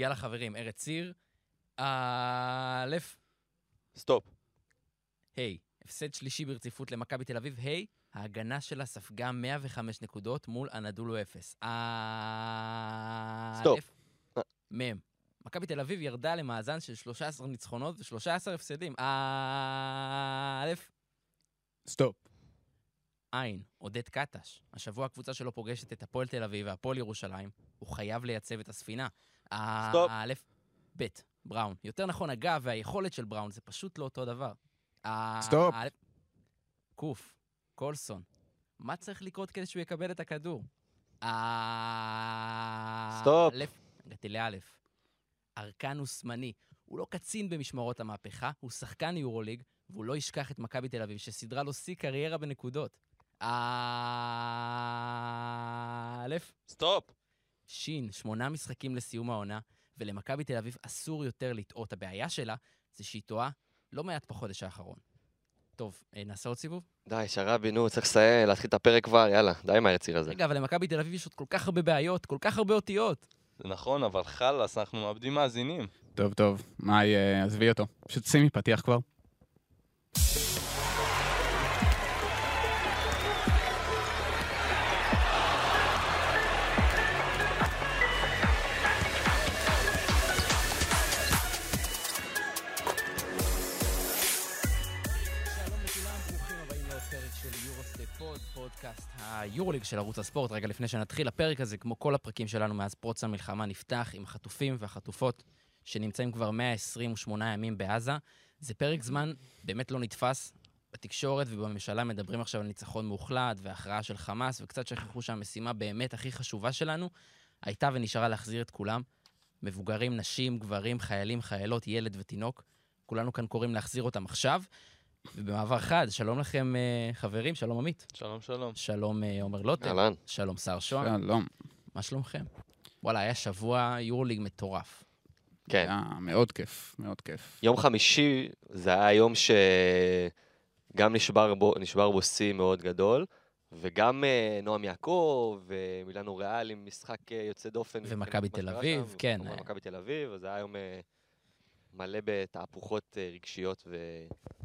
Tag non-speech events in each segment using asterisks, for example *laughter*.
יאללה, חברים, ארץ עיר. א', סטופ. ה', הפסד שלישי ברציפות למכבי תל אביב, ה', ההגנה שלה ספגה 105 נקודות מול אנאדולו אפס. א', סטופ. מ', מכבי תל אביב ירדה למאזן של 13 ניצחונות ו-13 הפסדים. א', סטופ. ע', עודד קטש. השבוע הקבוצה שלו פוגשת את הפועל תל אביב והפועל ירושלים. הוא חייב לייצב את הספינה. סטופ. א', ב', בראון. יותר נכון, הגב והיכולת של בראון זה פשוט לא אותו דבר. סטופ. א', ק', קולסון. מה צריך לקרות כדי שהוא יקבל את הכדור? סטופ. הגעתי לאלף. ארקן אוסמני. הוא לא קצין במשמרות המהפכה, הוא שחקן יורוליג, והוא לא ישכח את מכבי תל אביב, שסידרה לו שיא קריירה בנקודות. א', סטופ. ש', שמונה משחקים לסיום העונה, ולמכבי תל אביב אסור יותר לטעות. הבעיה שלה זה שהיא טועה לא מעט בחודש האחרון. טוב, אה, נעשה עוד סיבוב? די, שרבי, נו, צריך לסיים, להתחיל את הפרק כבר, יאללה, די עם הארץ עיר הזה. רגע, אבל למכבי תל אביב יש עוד כל כך הרבה בעיות, כל כך הרבה אותיות. זה נכון, אבל חלאס, אנחנו מאבדים מאזינים. טוב, טוב. מאי, אה, עזבי אותו. פשוט שימי פתיח כבר. היורוליג של ערוץ הספורט. רגע לפני שנתחיל, הפרק הזה, כמו כל הפרקים שלנו מאז פרוץ המלחמה, נפתח עם החטופים והחטופות שנמצאים כבר 128 ימים בעזה. זה פרק זמן באמת לא נתפס. בתקשורת ובממשלה מדברים עכשיו על ניצחון מוחלט והכרעה של חמאס, וקצת שכחו שהמשימה באמת הכי חשובה שלנו הייתה ונשארה להחזיר את כולם. מבוגרים, נשים, גברים, חיילים, חיילות, ילד ותינוק. כולנו כאן קוראים להחזיר אותם עכשיו. ובמעבר חד, שלום לכם אה, חברים, שלום עמית. שלום, שלום. שלום אה, עומר לוטם. אהלן. שלום שר שוהם. שלום. מה שלומכם? וואלה, היה שבוע יורליג מטורף. כן. היה מאוד כיף, מאוד כיף. יום חמישי זה היה יום שגם נשבר בו, נשבר בו שיא מאוד גדול, וגם אה, נועם יעקב ומילאנו ריאל עם משחק אה, יוצא דופן. ומכבי תל אביב, שם, כן, וכמובן אה. מכבי תל אביב, אז זה היה יום אה, מלא בתהפוכות אה, רגשיות ושבירות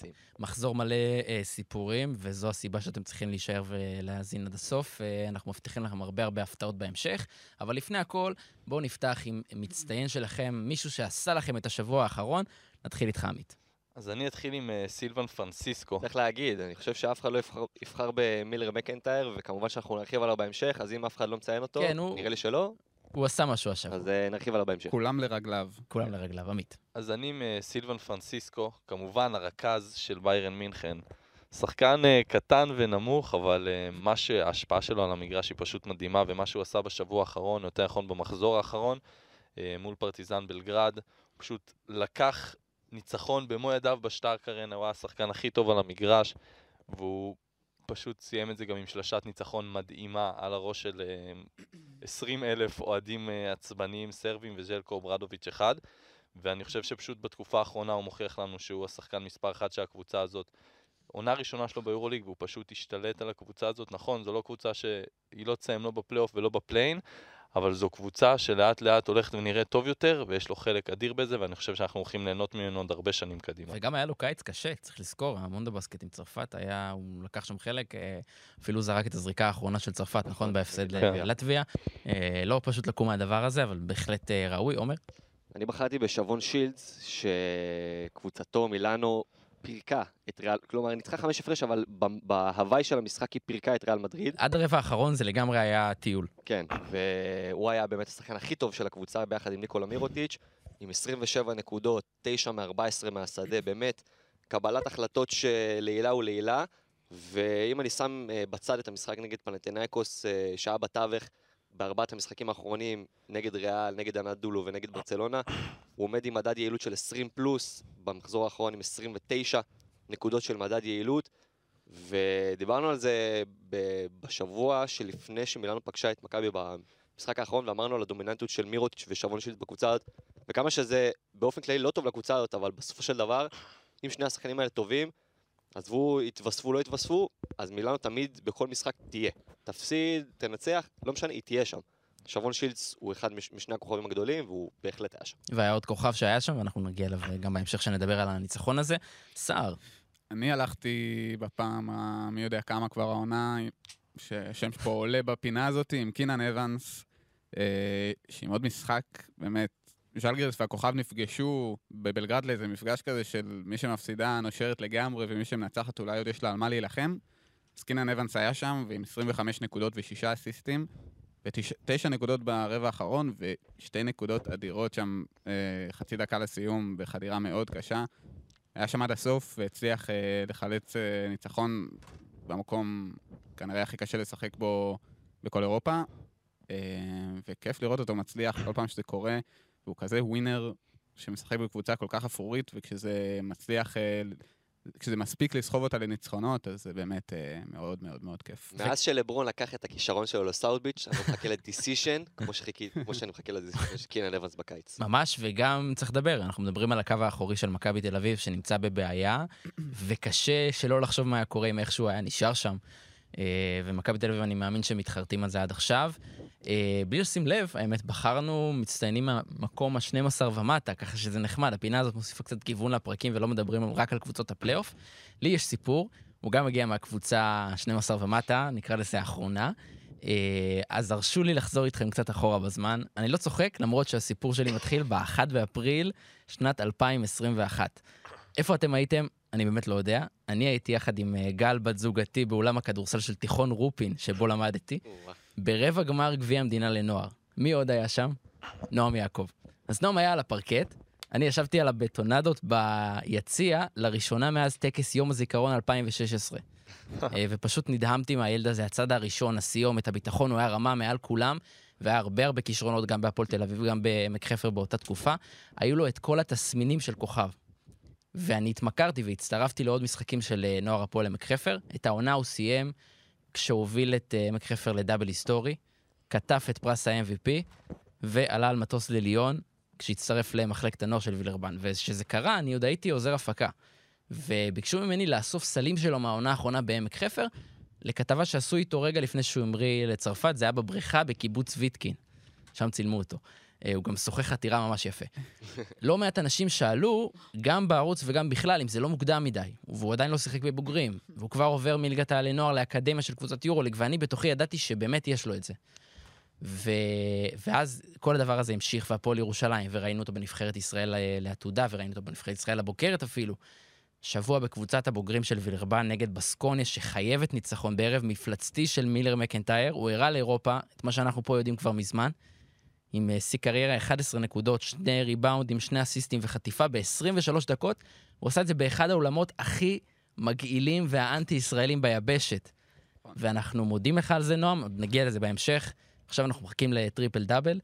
שיאים. מחזור מלא אה, סיפורים, וזו הסיבה שאתם צריכים להישאר ולהאזין עד הסוף. אה, אנחנו מבטיחים לכם הרבה הרבה הפתעות בהמשך, אבל לפני הכל, בואו נפתח עם מצטיין שלכם, מישהו שעשה לכם את השבוע האחרון. נתחיל איתך, עמית. אז אני אתחיל עם אה, סילבן פרנסיסקו. צריך להגיד, אני חושב שאף אחד לא יבחר, יבחר במילר מקנטייר, וכמובן שאנחנו נרחיב עליו בהמשך, אז אם אף אחד לא מציין אותו, כן, הוא- נראה לי שלא, הוא עשה משהו השבוע, אז אה, נרחיב עליו בהמשך. כולם לרגליו. כולם לרגליו, עמית. אז אני עם אה, סילבן פרנסיסקו, כמובן הרכז של ביירן מינכן. שחקן אה, קטן ונמוך, אבל אה, מה שההשפעה שלו על המגרש היא פשוט מדהימה, ומה שהוא עשה בשבוע האחרון, יותר נכון במחזור האחרון, מול פרטיזן בלגרד, הוא פשוט לקח ניצחון במו ידיו בשטארק ארנה, הוא היה השחקן הכי טוב על המגרש, והוא פשוט סיים את זה גם עם שלשת ניצחון מדהימה על הראש של אה, 20 אלף אוהדים אה, עצבניים סרבים וז'לקו ברדוביץ' אחד. ואני חושב שפשוט בתקופה האחרונה הוא מוכיח לנו שהוא השחקן מספר אחת של הקבוצה הזאת. עונה ראשונה שלו ביורוליג והוא פשוט השתלט על הקבוצה הזאת. נכון, זו לא קבוצה שהיא לא תסיים לא בפלייאוף ולא בפליין, אבל זו קבוצה שלאט לאט הולכת ונראית טוב יותר, ויש לו חלק אדיר בזה, ואני חושב שאנחנו הולכים ליהנות ממנו עוד הרבה שנים קדימה. וגם היה לו קיץ קשה, צריך לזכור, המונדו בסקט עם צרפת היה, הוא לקח שם חלק, אה, אפילו זרק את הזריקה האחרונה של צרפת, נכון, בהפסד כן. ללטביה. אה, לא פשוט לקום מהדבר הזה, אבל בהחלט אה, ראוי. עומר? אני בחרתי בשבון שילדס, שקבוצתו מילאנו פירקה את ריאל, כלומר ניצחה חמש הפרש, אבל בהוואי של המשחק היא פירקה את ריאל מדריד. עד הרבע האחרון זה לגמרי היה טיול. כן, והוא היה באמת השחקן הכי טוב של הקבוצה ביחד עם ניקולה מירוטיץ', עם 27 נקודות, 9 מ-14 מהשדה, באמת קבלת החלטות שלעילה ולעילה. ואם אני שם אה, בצד את המשחק נגד פנתנאיקוס, אה, שהיה בתווך, בארבעת המשחקים האחרונים, נגד ריאל, נגד אנדולו ונגד ברצלונה, הוא עומד עם מדד יעילות של 20 פלוס, במחזור האחרון עם 29 נקודות של מדד יעילות, ודיברנו על זה בשבוע שלפני שמילאנו פגשה את מכבי במשחק האחרון, ואמרנו על הדומיננטיות של מירוטיץ' ושבון שילד בקבוצה הזאת, וכמה שזה באופן כללי לא טוב לקבוצה הזאת, אבל בסופו של דבר, אם שני השחקנים האלה טובים, עזבו, יתווספו, לא יתווספו, אז מילאנו תמיד בכל משחק תהיה. תפסיד, תנצח, לא משנה, היא תהיה שם. שרון שילץ הוא אחד מש, משני הכוכבים הגדולים, והוא בהחלט היה שם. והיה עוד כוכב שהיה שם, ואנחנו נגיע אליו גם בהמשך שנדבר על הניצחון הזה. סער, אני הלכתי בפעם המי יודע כמה כבר העונה, שהשם פה עולה בפינה הזאת, עם קינן אבנס, אה, שעם עוד משחק, באמת, ז'לגירס והכוכב נפגשו בבלגרד לאיזה מפגש כזה של מי שמפסידה נושרת לגמרי, ומי שמנצחת אולי עוד יש לה על מה להילחם. אז קינן אבנס היה שם, ועם 25 נקודות ושישה אסיסטים, ותשע נקודות ברבע האחרון, ושתי נקודות אדירות שם אה, חצי דקה לסיום בחדירה מאוד קשה. היה שם עד הסוף והצליח אה, לחלץ אה, ניצחון במקום כנראה הכי קשה לשחק בו בכל אירופה. אה, וכיף לראות אותו מצליח כל פעם שזה קורה, והוא כזה ווינר שמשחק בקבוצה כל כך אפרורית, וכשזה מצליח, אה, כשזה מספיק לסחוב אותה לניצחונות, אז זה באמת אה, מאוד מאוד מאוד כיף. מאז שלברון לקח את הכישרון שלו לסאוטביץ', אני מחכה לדיסישן, כמו שחיכי- כמו שאני מחכה לדיסישן של קינן אבנס בקיץ. ממש, וגם צריך לדבר, אנחנו מדברים על הקו האחורי של מכבי תל אביב, שנמצא בבעיה, וקשה שלא לחשוב מה היה קורה אם איכשהו היה נשאר שם. אה, ומכבי תל אביב, אני מאמין שמתחרטים על זה עד עכשיו. אה, בלי לשים לב, האמת, בחרנו מצטיינים מהמקום ה-12 ומטה, ככה שזה נחמד, הפינה הזאת מוסיפה קצת כיוון לפרקים ולא מדברים רק על קבוצות הפלייאוף. לי יש סיפור, הוא גם מגיע מהקבוצה 12 ומטה, נקרא לזה האחרונה. אה, אז הרשו לי לחזור איתכם קצת אחורה בזמן. אני לא צוחק, למרות שהסיפור שלי מתחיל ב-1 באפריל שנת 2021. איפה אתם הייתם? אני באמת לא יודע. אני הייתי יחד עם אה, גל, בת זוגתי, באולם הכדורסל של תיכון רופין, שבו למדתי. ברבע גמר גביע המדינה לנוער. מי עוד היה שם? נועם יעקב. אז נועם היה על הפרקט, אני ישבתי על הבטונדות ביציע, לראשונה מאז טקס יום הזיכרון 2016. *laughs* אה, ופשוט נדהמתי מהילד הזה, הצד הראשון, הסיומת, הביטחון, הוא היה רמה מעל כולם, והיה הרבה הרבה כישרונות גם בהפועל תל אביב, גם בעמק חפר באותה תקופה. היו לו את כל התסמינים של כוכב. ואני התמכרתי והצטרפתי לעוד משחקים של אה, נוער הפועל עמק חפר. את העונה הוא סיים כשהוא הוביל את אה, עמק חפר לדאבל היסטורי, כתב את פרס ה-MVP, ועלה על מטוס לליון, כשהצטרף למחלקת הנוער של וילרבן. וכשזה קרה, אני עוד הייתי עוזר הפקה. וביקשו ממני לאסוף סלים שלו מהעונה האחרונה בעמק חפר, לכתבה שעשו איתו רגע לפני שהוא המריא לצרפת, זה היה בבריכה בקיבוץ ויטקין. שם צילמו אותו. אה, הוא גם שוחח חתירה ממש יפה. לא מעט אנשים שאלו, גם בערוץ וגם בכלל, אם זה לא מוקדם מדי, והוא עדיין לא שיחק בבוגרים, והוא כבר עובר מליגת העלי נוער לאקדמיה של קבוצת יורוליג, ואני בתוכי ידעתי שבאמת יש לו את זה. ו... ואז כל הדבר הזה המשיך, והפועל ירושלים, וראינו אותו בנבחרת ישראל אה, לעתודה, וראינו אותו בנבחרת ישראל הבוגרת אפילו. שבוע בקבוצת הבוגרים של וילרבן נגד בסקוניה, שחייבת ניצחון בערב מפלצתי של מילר מקנטייר. הוא הראה לאירופה את מה שאנחנו פה יודעים כבר מזמן. עם אה, שיא קריירה 11 נקודות, שני ריבאונדים, שני אסיסטים וחטיפה ב-23 דקות. הוא עשה את זה באחד האולמות הכי מגעילים והאנטי-ישראלים ביבשת. ואנחנו מודים לך על זה, נועם, עוד נגיע לזה בהמשך. עכשיו אנחנו מחכים לטריפל דאבל.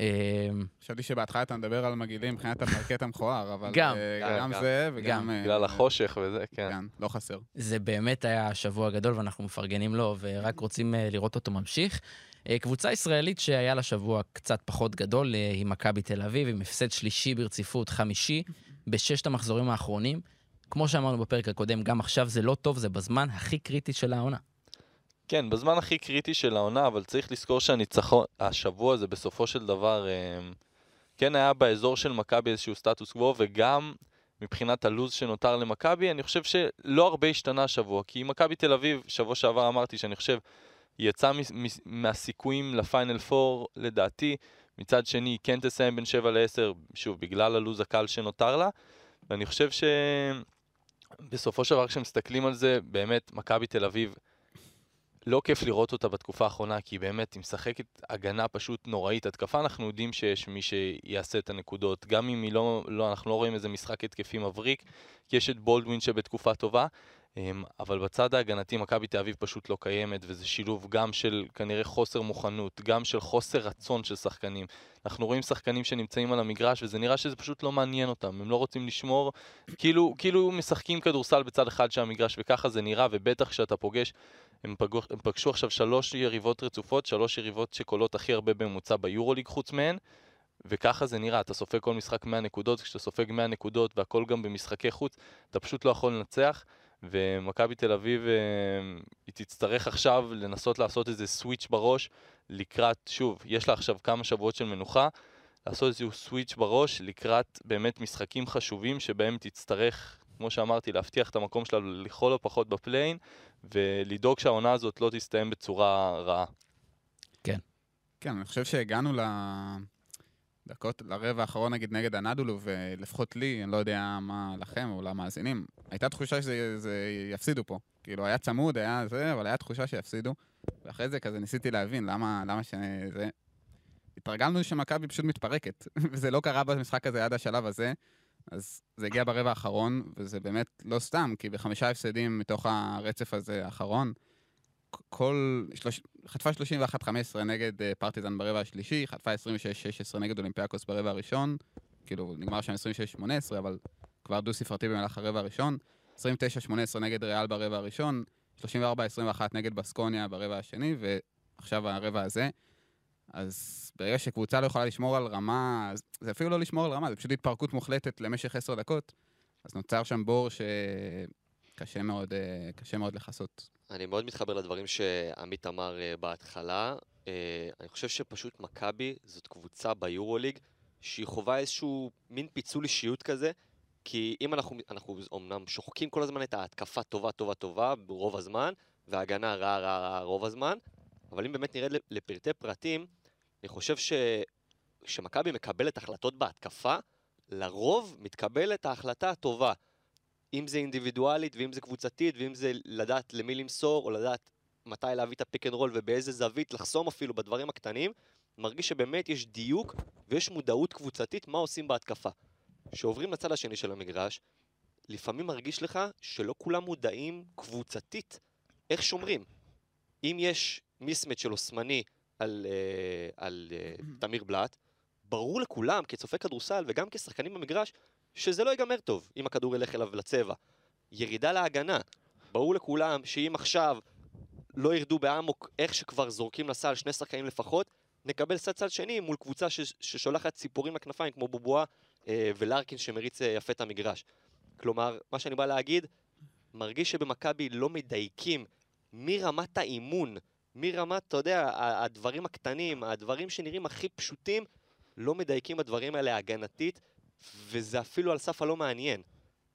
אה, חשבתי שבהתחלה אתה מדבר על מגעילים מבחינת הפרקט המכוער, אבל גם, אה, גם. זה וגם... גם. בגלל החושך וזה, כן. כן, לא חסר. זה באמת היה שבוע גדול ואנחנו מפרגנים לו ורק רוצים לראות אותו ממשיך. אה, קבוצה ישראלית שהיה לה שבוע קצת פחות גדול אה, היא מכבי תל אביב, עם הפסד שלישי ברציפות, חמישי בששת המחזורים האחרונים. כמו שאמרנו בפרק הקודם, גם עכשיו זה לא טוב, זה בזמן הכי קריטי של העונה. כן, בזמן הכי קריטי של העונה, אבל צריך לזכור שהניצחון, השבוע הזה בסופו של דבר, אה, כן היה באזור של מכבי איזשהו סטטוס קוו, וגם מבחינת הלו"ז שנותר למכבי, אני חושב שלא הרבה השתנה השבוע, כי מכבי תל אביב, שבוע שעבר אמרתי שאני חושב, היא יצאה מהסיכויים לפיינל 4, לדעתי, מצד שני היא כן תסיים בין 7 ל-10, שוב, בגלל הלו"ז הקל שנותר לה, ואני חושב שבסופו של דבר כשמסתכלים על זה, באמת, מכבי תל אביב, לא כיף לראות אותה בתקופה האחרונה, כי היא באמת, היא משחקת הגנה פשוט נוראית. התקפה, אנחנו יודעים שיש מי שיעשה את הנקודות. גם אם היא לא, לא אנחנו לא רואים איזה משחק התקפי מבריק, כי יש את בולדווין שבתקופה טובה. אמ, אבל בצד ההגנתי, מכבי תל אביב פשוט לא קיימת, וזה שילוב גם של כנראה חוסר מוכנות, גם של חוסר רצון של שחקנים. אנחנו רואים שחקנים שנמצאים על המגרש, וזה נראה שזה פשוט לא מעניין אותם. הם לא רוצים לשמור, כאילו, כאילו משחקים כדורסל בצד אחד של המגרש, וככה זה נראה, ובטח כשאתה פוגש הם, פגו, הם פגשו עכשיו שלוש יריבות רצופות, שלוש יריבות שקולות הכי הרבה בממוצע ביורוליג חוץ מהן, וככה זה נראה, אתה סופג כל משחק 100 נקודות, כשאתה סופג 100 נקודות והכל גם במשחקי חוץ, אתה פשוט לא יכול לנצח, ומכבי תל אביב, אה, היא תצטרך עכשיו לנסות לעשות איזה סוויץ' בראש, לקראת, שוב, יש לה עכשיו כמה שבועות של מנוחה, לעשות איזשהו סוויץ' בראש לקראת באמת משחקים חשובים שבהם תצטרך, כמו שאמרתי, להבטיח את המקום שלה לכל הפחות בפליין, ולדאוג שהעונה הזאת לא תסתיים בצורה רעה. כן, אני חושב שהגענו לדקות, לרבע האחרון נגיד נגד הנדולו, ולפחות לי, אני לא יודע מה לכם או למאזינים, הייתה תחושה שזה יפסידו פה. כאילו, היה צמוד, היה זה, אבל היה תחושה שיפסידו. ואחרי זה כזה ניסיתי להבין למה, למה שזה... התרגלנו שמכבי פשוט מתפרקת, *laughs* וזה לא קרה במשחק הזה עד השלב הזה. אז זה הגיע ברבע האחרון, וזה באמת לא סתם, כי בחמישה הפסדים מתוך הרצף הזה האחרון, כל... חטפה 31-15 נגד אה, פרטיזן ברבע השלישי, חטפה 26-16 נגד אולימפיאקוס ברבע הראשון, כאילו נגמר שם 26-18, אבל כבר דו-ספרתי במהלך הרבע הראשון, 29-18 נגד ריאל ברבע הראשון, 34-21 נגד בסקוניה ברבע השני, ועכשיו הרבע הזה. אז ברגע שקבוצה לא יכולה לשמור על רמה, זה אפילו לא לשמור על רמה, זה פשוט התפרקות מוחלטת למשך עשר דקות, אז נוצר שם בור שקשה מאוד, אה, קשה מאוד לכסות. אני מאוד מתחבר לדברים שעמית אמר uh, בהתחלה. Uh, אני חושב שפשוט מכבי זאת קבוצה ביורוליג שהיא חווה איזשהו מין פיצול אישיות כזה, כי אם אנחנו, אנחנו אומנם שוחקים כל הזמן את ההתקפה טובה טובה טובה ברוב הזמן, וההגנה רעה רעה רעה רוב הזמן, אבל אם באמת נרד לפרטי פרטים, אני חושב ש... שמכבי מקבלת החלטות בהתקפה, לרוב מתקבלת ההחלטה הטובה. אם זה אינדיבידואלית, ואם זה קבוצתית, ואם זה לדעת למי למסור, או לדעת מתי להביא את הפיק אנד רול ובאיזה זווית לחסום אפילו בדברים הקטנים, מרגיש שבאמת יש דיוק ויש מודעות קבוצתית מה עושים בהתקפה. כשעוברים לצד השני של המגרש, לפעמים מרגיש לך שלא כולם מודעים קבוצתית איך שומרים. אם יש מיסמאץ' של אוסמני על, אה, על אה, תמיר בלאט, ברור לכולם, כצופה כדורסל וגם כשחקנים במגרש, שזה לא ייגמר טוב אם הכדור ילך אליו לצבע. ירידה להגנה. ברור לכולם שאם עכשיו לא ירדו באמוק איך שכבר זורקים לסל שני שחקנים לפחות, נקבל סד צד שני מול קבוצה ש- ששולחת ציפורים לכנפיים כמו בובואה אה, ולארקין שמריץ אה, יפה את המגרש. כלומר, מה שאני בא להגיד, מרגיש שבמכבי לא מדייקים מרמת האימון, מרמת, אתה יודע, הדברים הקטנים, הדברים שנראים הכי פשוטים, לא מדייקים בדברים האלה הגנתית, וזה אפילו על סף הלא מעניין.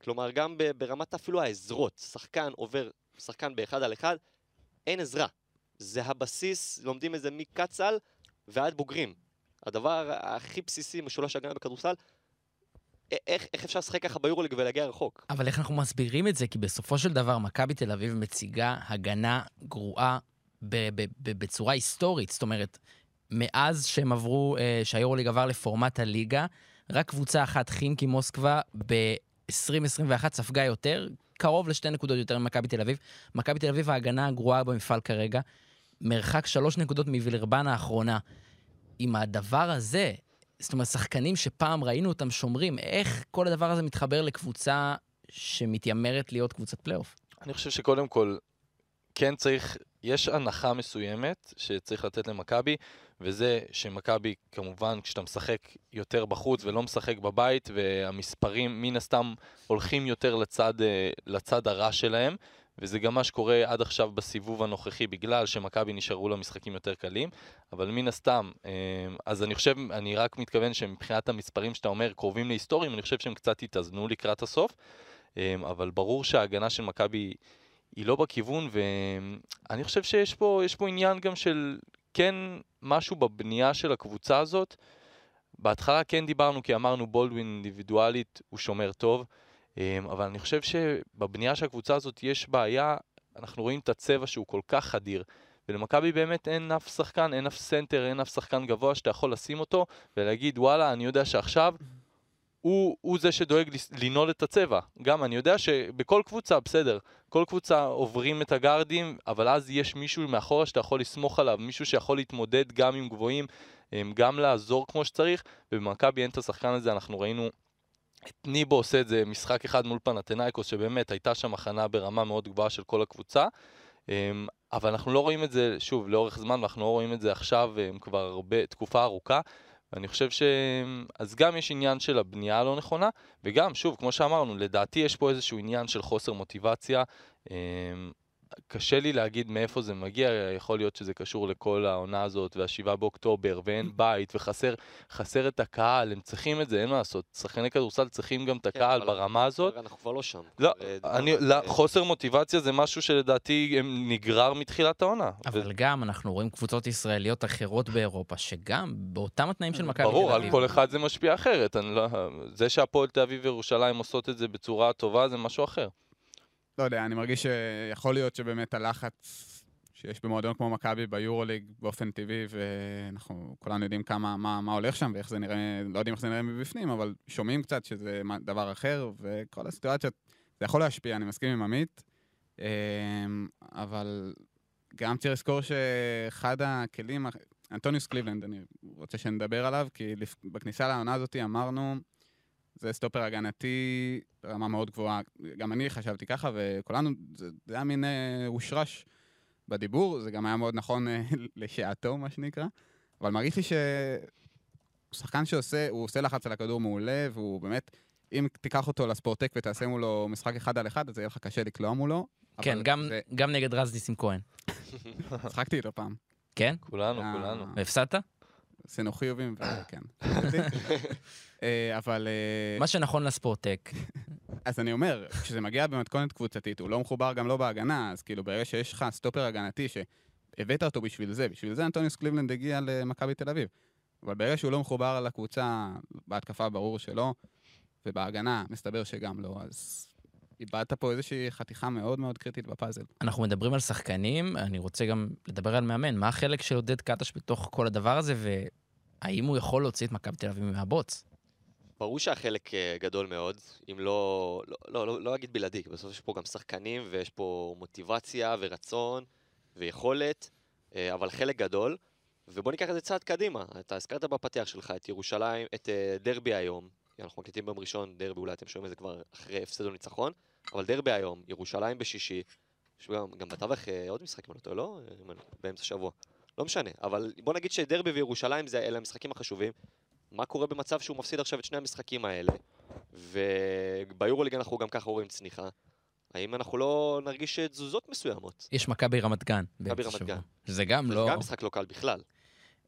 כלומר, גם ברמת אפילו העזרות, שחקן עובר, שחקן באחד על אחד, אין עזרה. זה הבסיס, לומדים את זה מקצ"ל ועד בוגרים. הדבר הכי בסיסי משולש הגנה בכדורסל, איך, איך אפשר לשחק ככה ביורוליג ולהגיע רחוק? אבל איך אנחנו מסבירים את זה? כי בסופו של דבר, מכבי תל אביב מציגה הגנה גרועה בצורה היסטורית. זאת אומרת, מאז שהם עברו, אה, שהיורוליג עבר לפורמט הליגה, רק קבוצה אחת, חינקי מוסקבה, ב-2021 ספגה יותר, קרוב לשתי נקודות יותר ממכבי תל אביב. מכבי תל אביב ההגנה הגרועה במפעל כרגע, מרחק שלוש נקודות מווילרבן האחרונה. עם הדבר הזה, זאת אומרת, שחקנים שפעם ראינו אותם שומרים, איך כל הדבר הזה מתחבר לקבוצה שמתיימרת להיות קבוצת פלייאוף? אני חושב שקודם כל, כן צריך, יש הנחה מסוימת שצריך לתת למכבי, וזה שמכבי, כמובן, כשאתה משחק יותר בחוץ ולא משחק בבית, והמספרים מן הסתם הולכים יותר לצד, אה, לצד הרע שלהם, וזה גם מה שקורה עד עכשיו בסיבוב הנוכחי, בגלל שמכבי נשארו למשחקים יותר קלים, אבל מן הסתם, אה, אז אני חושב, אני רק מתכוון שמבחינת המספרים שאתה אומר קרובים להיסטוריים, אני חושב שהם קצת התאזנו לקראת הסוף, אה, אבל ברור שההגנה של מכבי היא לא בכיוון, ואני חושב שיש פה, פה עניין גם של כן משהו בבנייה של הקבוצה הזאת. בהתחלה כן דיברנו כי אמרנו בולדווין אינדיבידואלית הוא שומר טוב, אמ, אבל אני חושב שבבנייה של הקבוצה הזאת יש בעיה, אנחנו רואים את הצבע שהוא כל כך חדיר. ולמכבי באמת אין אף שחקן, אין אף סנטר, אין אף שחקן גבוה שאתה יכול לשים אותו ולהגיד וואלה, אני יודע שעכשיו הוא, הוא זה שדואג לנעול את הצבע. גם אני יודע שבכל קבוצה, בסדר, כל קבוצה עוברים את הגארדים, אבל אז יש מישהו מאחורה שאתה יכול לסמוך עליו, מישהו שיכול להתמודד גם עם גבוהים, גם לעזור כמו שצריך, ובמכבי אין את השחקן הזה, אנחנו ראינו את ניבו עושה את זה משחק אחד מול פנתנאיקוס, שבאמת הייתה שם הכנה ברמה מאוד גבוהה של כל הקבוצה. אבל אנחנו לא רואים את זה, שוב, לאורך זמן, ואנחנו לא רואים את זה עכשיו כבר הרבה, תקופה ארוכה. ואני חושב ש... אז גם יש עניין של הבנייה הלא נכונה, וגם, שוב, כמו שאמרנו, לדעתי יש פה איזשהו עניין של חוסר מוטיבציה, אמ, קשה לי להגיד מאיפה זה מגיע, יכול להיות שזה קשור לכל העונה הזאת, והשבעה באוקטובר, ואין בית, וחסר חסר את הקהל, הם צריכים את זה, אין מה לעשות. שחקני כדורסל צריכים גם את כן, הקהל אבל ברמה הזאת. אנחנו כבר לא שם. לא, אני, לא. חוסר מוטיבציה זה משהו שלדעתי נגרר מתחילת העונה. אבל גם אנחנו רואים קבוצות ישראליות אחרות באירופה, שגם באותם התנאים של מכבי תל אביב. ברור, על כל אחד זה משפיע אחרת. לא, זה שהפועל תל אביב וירושלים עושות את זה בצורה טובה זה משהו אחר. לא יודע, אני מרגיש שיכול להיות שבאמת הלחץ שיש במועדון כמו מכבי ביורוליג באופן טבעי, ואנחנו כולנו יודעים כמה, מה, מה הולך שם ואיך זה נראה, לא יודעים איך זה נראה מבפנים, אבל שומעים קצת שזה דבר אחר, וכל הסיטואציות, זה יכול להשפיע, אני מסכים עם עמית, אמ, אבל גם צריך לזכור שאחד הכלים, אנטוניוס קליבלנד, אני רוצה שנדבר עליו, כי בכניסה לעונה הזאת אמרנו, זה סטופר הגנתי ברמה מאוד גבוהה. גם אני חשבתי ככה, וכולנו, זה, זה היה מין אה, הושרש בדיבור, זה גם היה מאוד נכון אה, *laughs* לשעתו, מה שנקרא. אבל מרגיש לי שהוא שחקן שעושה, הוא עושה לחץ על הכדור מעולה, והוא באמת, אם תיקח אותו לספורטק ותעשה מולו משחק אחד על אחד, אז יהיה לך קשה לקלוע מולו. כן, גם, זה- גם נגד רז ניסים כהן. *laughs* צחקתי איתו פעם. כן? כולנו, אה, כולנו. והפסדת? עשינו חיובים, וכן. *laughs* אה, אבל... אה, מה שנכון לספורטק. אז אני אומר, כשזה מגיע במתכונת קבוצתית, הוא לא מחובר גם לא בהגנה, אז כאילו ברגע שיש לך סטופר הגנתי שהבאת אותו בשביל זה, בשביל זה אנטוניוס קליבלנד הגיע למכבי תל אביב. אבל ברגע שהוא לא מחובר לקבוצה, בהתקפה ברור שלא, ובהגנה מסתבר שגם לא, אז איבדת פה איזושהי חתיכה מאוד מאוד קריטית בפאזל. אנחנו מדברים על שחקנים, אני רוצה גם לדבר על מאמן. מה החלק של עודד קטש בתוך כל הדבר הזה, והאם הוא יכול להוציא את מכבי תל אביב מהבוץ? ברור שהחלק אה, גדול מאוד, אם לא, לא, לא, לא, לא אגיד בלעדי, כי בסוף יש פה גם שחקנים ויש פה מוטיבציה ורצון ויכולת, אה, אבל חלק גדול. ובוא ניקח את זה צעד קדימה. אתה הזכרת בפתיח שלך את ירושלים, את אה, דרבי היום. אנחנו מקליטים ביום ראשון, דרבי אולי אתם שומעים את זה כבר אחרי הפסד או ניצחון, אבל דרבי היום, ירושלים בשישי, יש גם, בתווך אה, עוד משחק, אם אני לא טועה, לא? באמצע השבוע. לא משנה, אבל בוא נגיד שדרבי וירושלים זה אלה המשחקים החשובים. מה קורה במצב שהוא מפסיד עכשיו את שני המשחקים האלה, וביורוליג אנחנו גם ככה רואים צניחה. האם אנחנו לא נרגיש תזוזות מסוימות? יש מכבי רמת גן. באמצע רמת. גן. זה גם זה לא... גם משחק לא קל בכלל.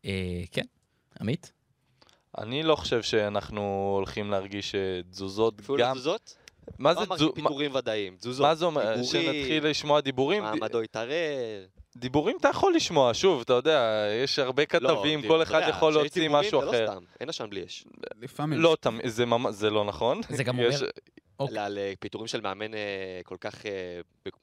אה, כן. עמית? אני לא חושב שאנחנו הולכים להרגיש אה, תזוזות אפילו לא גם... תזוזות? מה לא זה אמרתי תזוז... פיטורים ודאיים, תזוזות. מה זה אומר? דיבורים, שנתחיל לשמוע דיבורים? מעמדו יתערער. דיבורים אתה יכול לשמוע, שוב, אתה יודע, יש הרבה כתבים, לא, כל אתה אחד יודע, יכול כשיש להוציא דיבורים משהו זה לא אחר. סתם, אין עשן בלי אש. לפעמים. לא זה זה לא נכון. זה גם אומר- אוקיי. על אה, פיטורים של מאמן אה, כל כך, אה,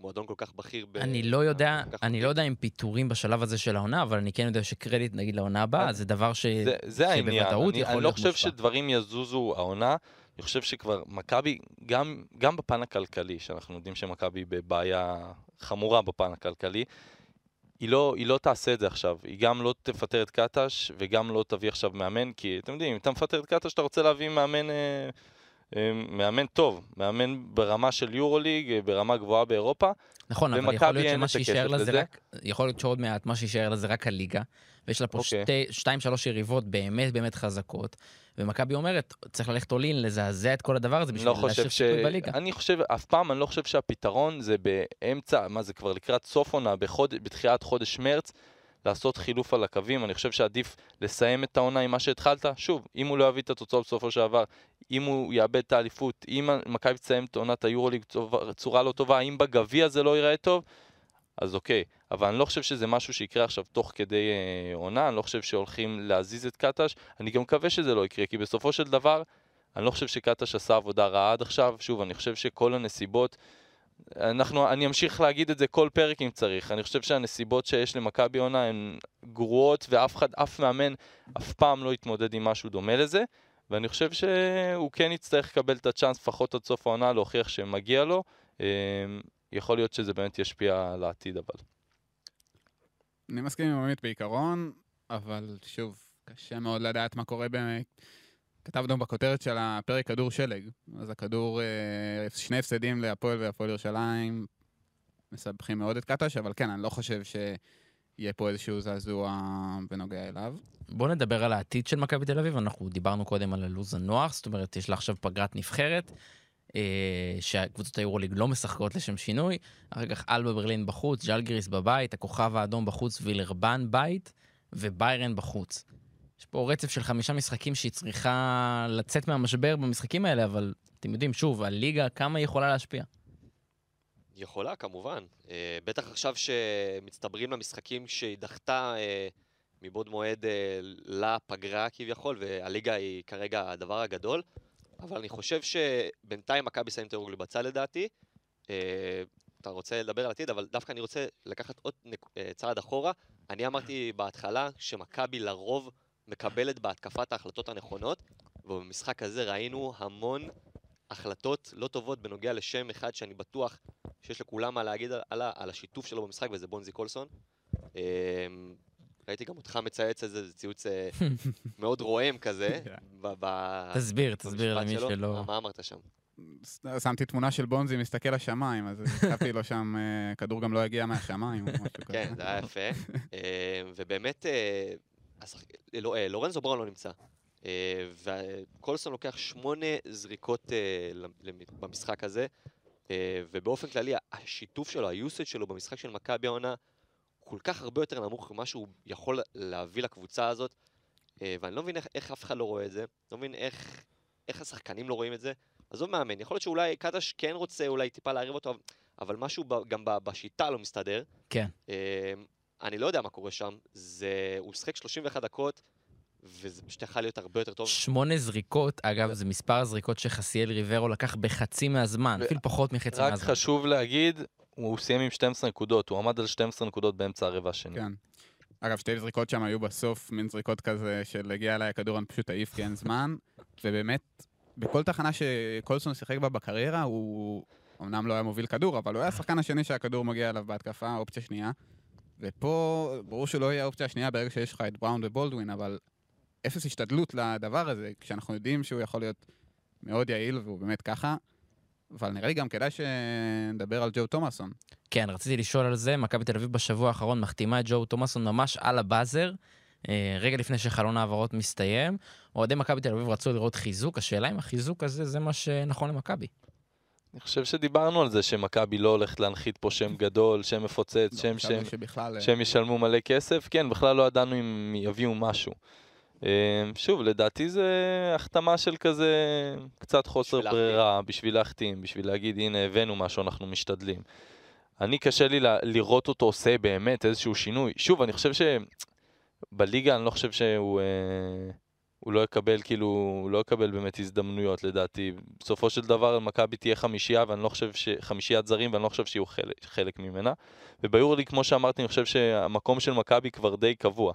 במועדון כל כך בכיר. ב- אני לא יודע, אני בכיר. לא יודע אם פיטורים בשלב הזה של העונה, אבל אני כן יודע שקרדיט, נגיד, לעונה הבאה, זה דבר ש... זה, זה העניין, אני, יכול אני לא להיות חושב מושפע. שדברים יזוזו העונה, אני חושב שכבר מכבי, גם, גם בפן הכלכלי, שאנחנו יודעים שמכבי בבעיה חמורה בפן הכלכלי, היא לא, היא לא תעשה את זה עכשיו, היא גם לא תפטר את קטש וגם לא תביא עכשיו מאמן, כי אתם יודעים, אם אתה מפטר את קטש אתה רוצה להביא מאמן, אה, מאמן טוב, מאמן ברמה של יורוליג, אה, ברמה גבוהה באירופה, נכון, אבל יכול להיות שמה שיישאר לה זה. רק, יכול להיות שעוד מעט מה שיישאר לה זה רק הליגה, ויש לה פה אוקיי. שתי, שתיים, שלוש יריבות באמת באמת חזקות, ומכבי אומרת, צריך ללכת אולין, לזעזע את כל הדבר הזה בשביל לא להשאיר ש... בליגה. אני חושב, אף פעם אני לא חושב שהפתרון זה באמצע, מה זה כבר לקראת סוף עונה. בתחילת חודש מרץ, לעשות חילוף על הקווים. אני חושב שעדיף לסיים את העונה עם מה שהתחלת. שוב, אם הוא לא יביא את התוצאות בסופו של דבר, אם הוא יאבד את האליפות, אם מכבי תסיים את עונת היורוליג בצורה- צורה לא טובה, אם בגביע זה לא ייראה טוב, אז אוקיי. אבל אני לא חושב שזה משהו שיקרה עכשיו תוך כדי אה, עונה, אני לא חושב שהולכים להזיז את קטש. אני גם מקווה שזה לא יקרה, כי בסופו של דבר, אני לא חושב שקטש עשה עבודה רעה עד עכשיו. שוב, אני חושב שכל הנסיבות, אנחנו, אני אמשיך להגיד את זה כל פרק אם צריך. אני חושב שהנסיבות שיש למכבי עונה הן גרועות, ואף אחד, אף מאמן, אף פעם לא יתמודד עם משהו דומה לזה. ואני חושב שהוא כן יצטרך לקבל את הצ'אנס לפחות עד סוף העונה להוכיח שמגיע לו. אה, יכול להיות שזה באמת ישפיע על העתיד אבל. אני מסכים עם עמית בעיקרון, אבל שוב, קשה מאוד לדעת מה קורה באמת. כתבנו בכותרת של הפרק כדור שלג, אז הכדור, אה, שני הפסדים להפועל והפועל ירושלים, מסבכים מאוד את קטש, אבל כן, אני לא חושב שיהיה פה איזשהו זעזוע בנוגע אליו. בואו נדבר על העתיד של מכבי תל אביב, אנחנו דיברנו קודם על הלו"ז הנוח, זאת אומרת, יש לה עכשיו פגרת נבחרת. אה, שהקבוצות היורוליג לא משחקות לשם שינוי. אחר כך אלבה ברלין בחוץ, ז'לגריס בבית, הכוכב האדום בחוץ, וילרבן בית, וביירן בחוץ. יש פה רצף של חמישה משחקים שהיא צריכה לצאת מהמשבר במשחקים האלה, אבל אתם יודעים, שוב, הליגה, כמה היא יכולה להשפיע? יכולה, כמובן. אה, בטח עכשיו שמצטברים למשחקים שהיא דחתה אה, מבעוד מועד אה, לפגרה כביכול, והליגה היא כרגע הדבר הגדול. אבל אני חושב שבינתיים מכבי שמים את היורוגלי בצד לדעתי. אה, אתה רוצה לדבר על עתיד, אבל דווקא אני רוצה לקחת עוד נק... צעד אחורה. אני אמרתי בהתחלה שמכבי לרוב מקבלת בהתקפה את ההחלטות הנכונות, ובמשחק הזה ראינו המון החלטות לא טובות בנוגע לשם אחד שאני בטוח שיש לכולם מה להגיד על, על, על השיתוף שלו במשחק, וזה בונזי קולסון. אה, ראיתי גם אותך מצייץ על זה, זה ציוץ אה, *laughs* מאוד רועם כזה. *laughs* תסביר, תסביר למי שלו. שלא... מה- אמרת שם? שמתי תמונה של בונזי מסתכל לשמיים, אז כתבתי לו שם, אה, כדור גם לא הגיע מהשמיים או משהו *laughs* כזה. כן, זה היה יפה. אה, ובאמת, אה, לא, אה, לורנזו בראון לא נמצא. אה, וקולסון לוקח שמונה זריקות במשחק הזה, ובאופן כללי, השיתוף שלו, היוסד שלו במשחק של מכבי העונה, כל כך הרבה יותר נמוך ממה שהוא יכול להביא לקבוצה הזאת, ואני לא מבין איך, איך אף אחד לא רואה את זה, לא מבין איך, איך השחקנים לא רואים את זה. עזוב מאמן, יכול להיות שאולי קטש כן רוצה אולי טיפה להעריב אותו, אבל משהו ב, גם ב, בשיטה לא מסתדר. כן. אני לא יודע מה קורה שם, זה, הוא שיחק 31 דקות, וזה פשוט יכול להיות הרבה יותר טוב. שמונה זריקות, אגב, זה מספר הזריקות שחסיאל ריברו לקח בחצי מהזמן, אפילו פחות מחצי רק מהזמן. חשוב להגיד, הוא סיים עם 12 נקודות, הוא עמד על 12 נקודות באמצע הרבע השני. כן. אגב, שתי זריקות שם היו בסוף, מין זריקות כזה של הגיע אליי הכדור, אני פשוט אעיף כי אין זמן, ובאמת, בכל תחנה שקולסון שיחק בה בקריירה, הוא אמנם לא היה מוביל כדור, אבל הוא היה השחקן השני שהכדור מגיע אליו בהתקפה, אופציה שנייה. ופה, ברור שלא יהיה האופציה השנייה ברגע שיש לך את בראון ובולדווין, אבל אפס השתדלות לדבר הזה, כשאנחנו יודעים שהוא יכול להיות מאוד יעיל, והוא באמת ככה. אבל נראה לי גם כדאי שנדבר על ג'ו תומאסון. כן, רציתי לשאול על זה. מכבי תל אביב בשבוע האחרון מחתימה את ג'ו תומאסון ממש על הבאזר, אה, רגע לפני שחלון ההעברות מסתיים. אוהדי מכבי תל אביב רצו לראות חיזוק, השאלה אם החיזוק הזה זה מה שנכון למכבי. אני חושב שדיברנו על זה שמכבי לא הולכת להנחית פה שם גדול, שם מפוצץ, שם לא, חשבנו שם, שבכלל... אה, שהם ישלמו מלא כסף. כן, בכלל לא ידענו אם יביאו משהו. אה, שוב, לדעתי זה החתמה של כזה קצת חוסר בשביל להחתים. ברירה, בשביל להחתים, בשביל להגיד, הנה, הבאנו משהו, אנחנו משתדלים. אני, קשה לי ל- לראות אותו עושה באמת איזשהו שינוי. שוב, אני חושב שבליגה, אני לא חושב שהוא... אה, הוא לא יקבל, כאילו, הוא לא יקבל באמת הזדמנויות לדעתי. בסופו של דבר מכבי תהיה חמישייה, ואני לא חושב ש... חמישיית זרים, ואני לא חושב שיהיו חלק, חלק ממנה. וביורליג, כמו שאמרתי, אני חושב שהמקום של מכבי כבר די קבוע.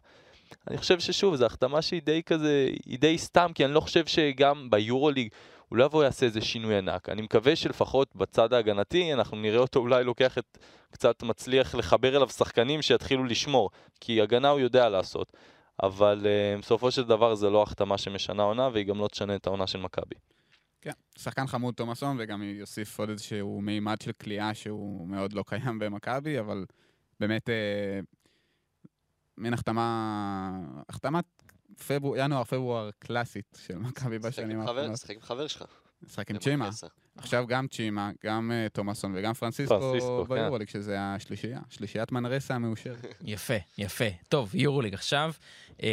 אני חושב ששוב, זו החתמה שהיא די כזה, היא די סתם, כי אני לא חושב שגם ביורוליג הוא לא יבוא יעשה איזה שינוי ענק. אני מקווה שלפחות בצד ההגנתי, אנחנו נראה אותו אולי לוקח את, קצת מצליח לחבר אליו שחקנים שיתחילו לשמור, כי הגנה הוא יודע לעשות. אבל uh, בסופו של דבר זה לא החתמה שמשנה עונה, והיא גם לא תשנה את העונה של מכבי. כן, שחקן חמוד תומאסון, וגם יוסיף עוד איזשהו מימד של כליאה שהוא מאוד לא קיים במכבי, אבל באמת, אה, מין החתמה, החתמת פברואר, ינואר-פברואר קלאסית של מכבי שחק בשנים האחרונות. שחק עם חבר שלך. משחק עם צ'ימה. עכשיו גם צ'ימה, גם אה, תומאסון וגם פרנסיסקו פרנסיסקו, כן. ביורוליג, שזה השלישייה, שלישיית מנרסה המאושרת. *laughs* יפה, יפה. טוב, יורוליג עכשיו. אה,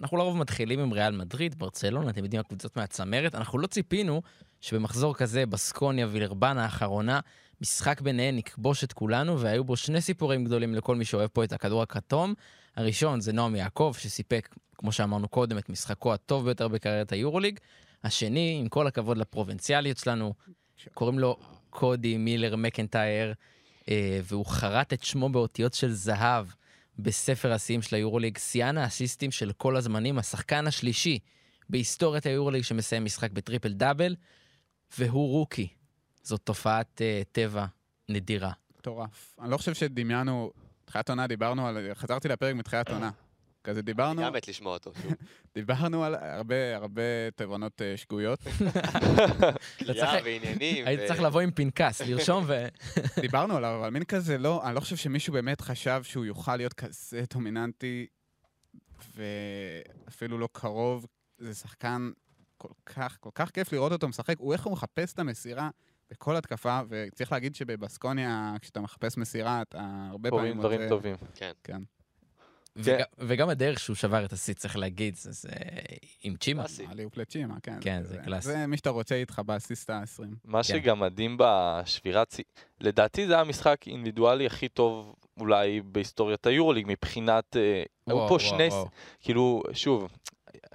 אנחנו לרוב מתחילים עם ריאל מדריד, ברצלונה, אתם יודעים, הקבוצות מהצמרת. אנחנו לא ציפינו שבמחזור כזה, בסקוניה וילרבן האחרונה, משחק ביניהן יכבוש את כולנו, והיו בו שני סיפורים גדולים לכל מי שאוהב פה את הכדור הכתום. הראשון זה נועם יעקב, שסיפק, כמו שאמרנו קודם, את משחקו הטוב ביותר בקריירת היורוליג. השני, עם כל הכבוד לפרובינציאליות שלנו, קוראים לו קודי מילר מקנטייר, אה, והוא חרט את שמו באותיות של זהב בספר השיאים של היורוליג, שיאן האסיסטים של כל הזמנים, השחקן השלישי בהיסטוריית היורוליג שמסיים משחק בטריפל דאבל, והוא רוקי. זאת תופעת אה, טבע נדירה. מטורף. אני לא חושב שדמיינו, תחילת עונה דיברנו על, חזרתי לפרק מתחילת עונה. כזה דיברנו, אני גם מת לשמוע אותו. שוב. *laughs* דיברנו על הרבה, הרבה תובנות אה, שגויות. *laughs* צריך- ועניינים. היית צריך לבוא עם פנקס, לרשום ו... *laughs* דיברנו עליו, אבל מין כזה לא, אני לא חושב שמישהו באמת חשב שהוא יוכל להיות כזה דומיננטי, ואפילו לא קרוב. זה שחקן כל כך, כל כך כיף לראות אותו משחק. הוא איך הוא מחפש את המסירה בכל התקפה, וצריך להגיד שבבסקוניה, כשאתה מחפש מסירה, אתה הרבה פעמים דברים מוצא- טובים. כן. וג- וגם הדרך שהוא שבר את השיא, צריך להגיד, זה זה עם צ'ימה. קלאסי. אליופ לצ'ימה, כן. כן, זה קלאסי. זה מי שאתה רוצה איתך באסיסט ה-20. מה כן. שגם מדהים בשבירת שיא, לדעתי זה המשחק אינדיבידואלי הכי טוב אולי בהיסטוריית היורוליג מבחינת, אה, היו פה שני. כאילו, שוב,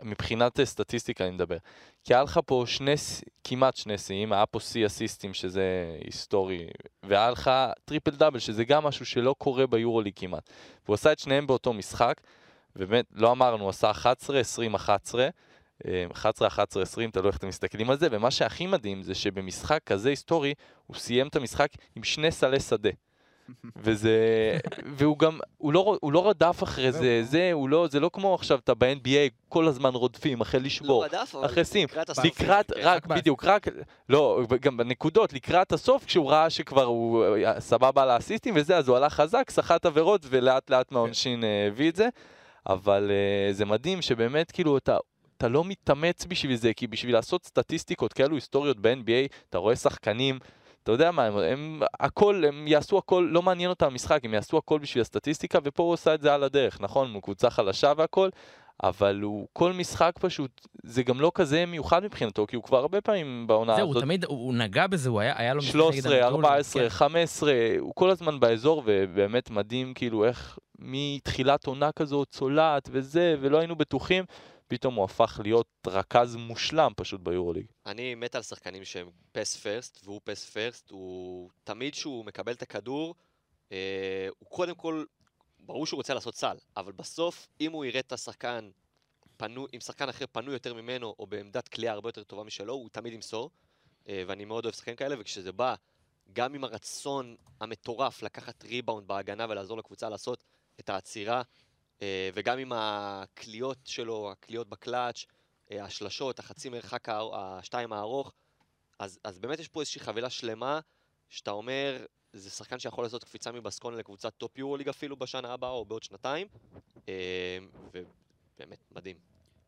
מבחינת אה, סטטיסטיקה אני מדבר. כי היה לך פה שני, כמעט שני שיאים, היה פה שיא אסיסטים שזה היסטורי, והיה לך טריפל דאבל שזה גם משהו שלא קורה ביורוליג כמעט. והוא עשה את שניהם באותו משחק, ובאמת, לא אמרנו, הוא עשה 11, 20, 11. אה, 11, 11, 20, תלוי איך אתם מסתכלים על זה, ומה שהכי מדהים זה שבמשחק כזה היסטורי, הוא סיים את המשחק עם שני סלי שדה. וזה, והוא גם, הוא לא, הוא לא רדף אחרי. זה, זה, הוא לא, זה לא כמו עכשיו, אתה ב-NBA, כל הזמן רודפים, אחרי לא לשבור. רדף, אבל אחרי סים. לקראת הסוף. לקראת, כן. רק, בדיוק, רק, לא, גם בנקודות, לקראת הסוף, כשהוא ראה שכבר הוא אה, סבבה על האסיסטים וזה, אז הוא הלך חזק, סחט עבירות, ולאט לאט מהעונשין אה, הביא את זה. אבל אה, זה מדהים שבאמת, כאילו, אתה... אתה לא מתאמץ בשביל זה, כי בשביל לעשות סטטיסטיקות כאלו היסטוריות ב-NBA, אתה רואה שחקנים, אתה יודע מה, הם, הם הכל, הם יעשו הכל, לא מעניין אותם המשחק, הם יעשו הכל בשביל הסטטיסטיקה, ופה הוא עושה את זה על הדרך, נכון? הוא קבוצה חלשה והכל, אבל הוא, כל משחק פשוט, זה גם לא כזה מיוחד מבחינתו, כי הוא כבר הרבה פעמים בעונה זהו, הוא הזאת, תמיד, הוא הוא נגע בזה, הוא היה היה לו... משחק נגד 13, הנטול, 14, כן. 15, הוא כל הזמן באזור, ובאמת מדהים כאילו איך מתחילת עונה כזאת צולעת וזה, ולא היינו בטוחים, פתאום הוא הפך להיות רכז מושלם פשוט ביורוליג. אני מת על שחקנים שהם פס פרסט, והוא פס פרסט, הוא תמיד כשהוא מקבל את הכדור, אה, הוא קודם כל, ברור שהוא רוצה לעשות סל, אבל בסוף, אם הוא יראה את השחקן פנו, אם שחקן אחר פנוי יותר ממנו, או בעמדת קליעה הרבה יותר טובה משלו, הוא תמיד ימסור, אה, ואני מאוד אוהב שחקנים כאלה, וכשזה בא גם עם הרצון המטורף לקחת ריבאונד בהגנה ולעזור לקבוצה לעשות את העצירה, וגם עם הקליעות שלו, הקליעות בקלאץ', אה, השלשות, החצי מרחק השתיים הארוך, אז, אז באמת יש פה איזושהי חבילה שלמה, שאתה אומר, זה שחקן שיכול לעשות קפיצה מבסקוניה לקבוצת טופ יורוליג אפילו בשנה הבאה או בעוד שנתיים, אה, ובאמת מדהים.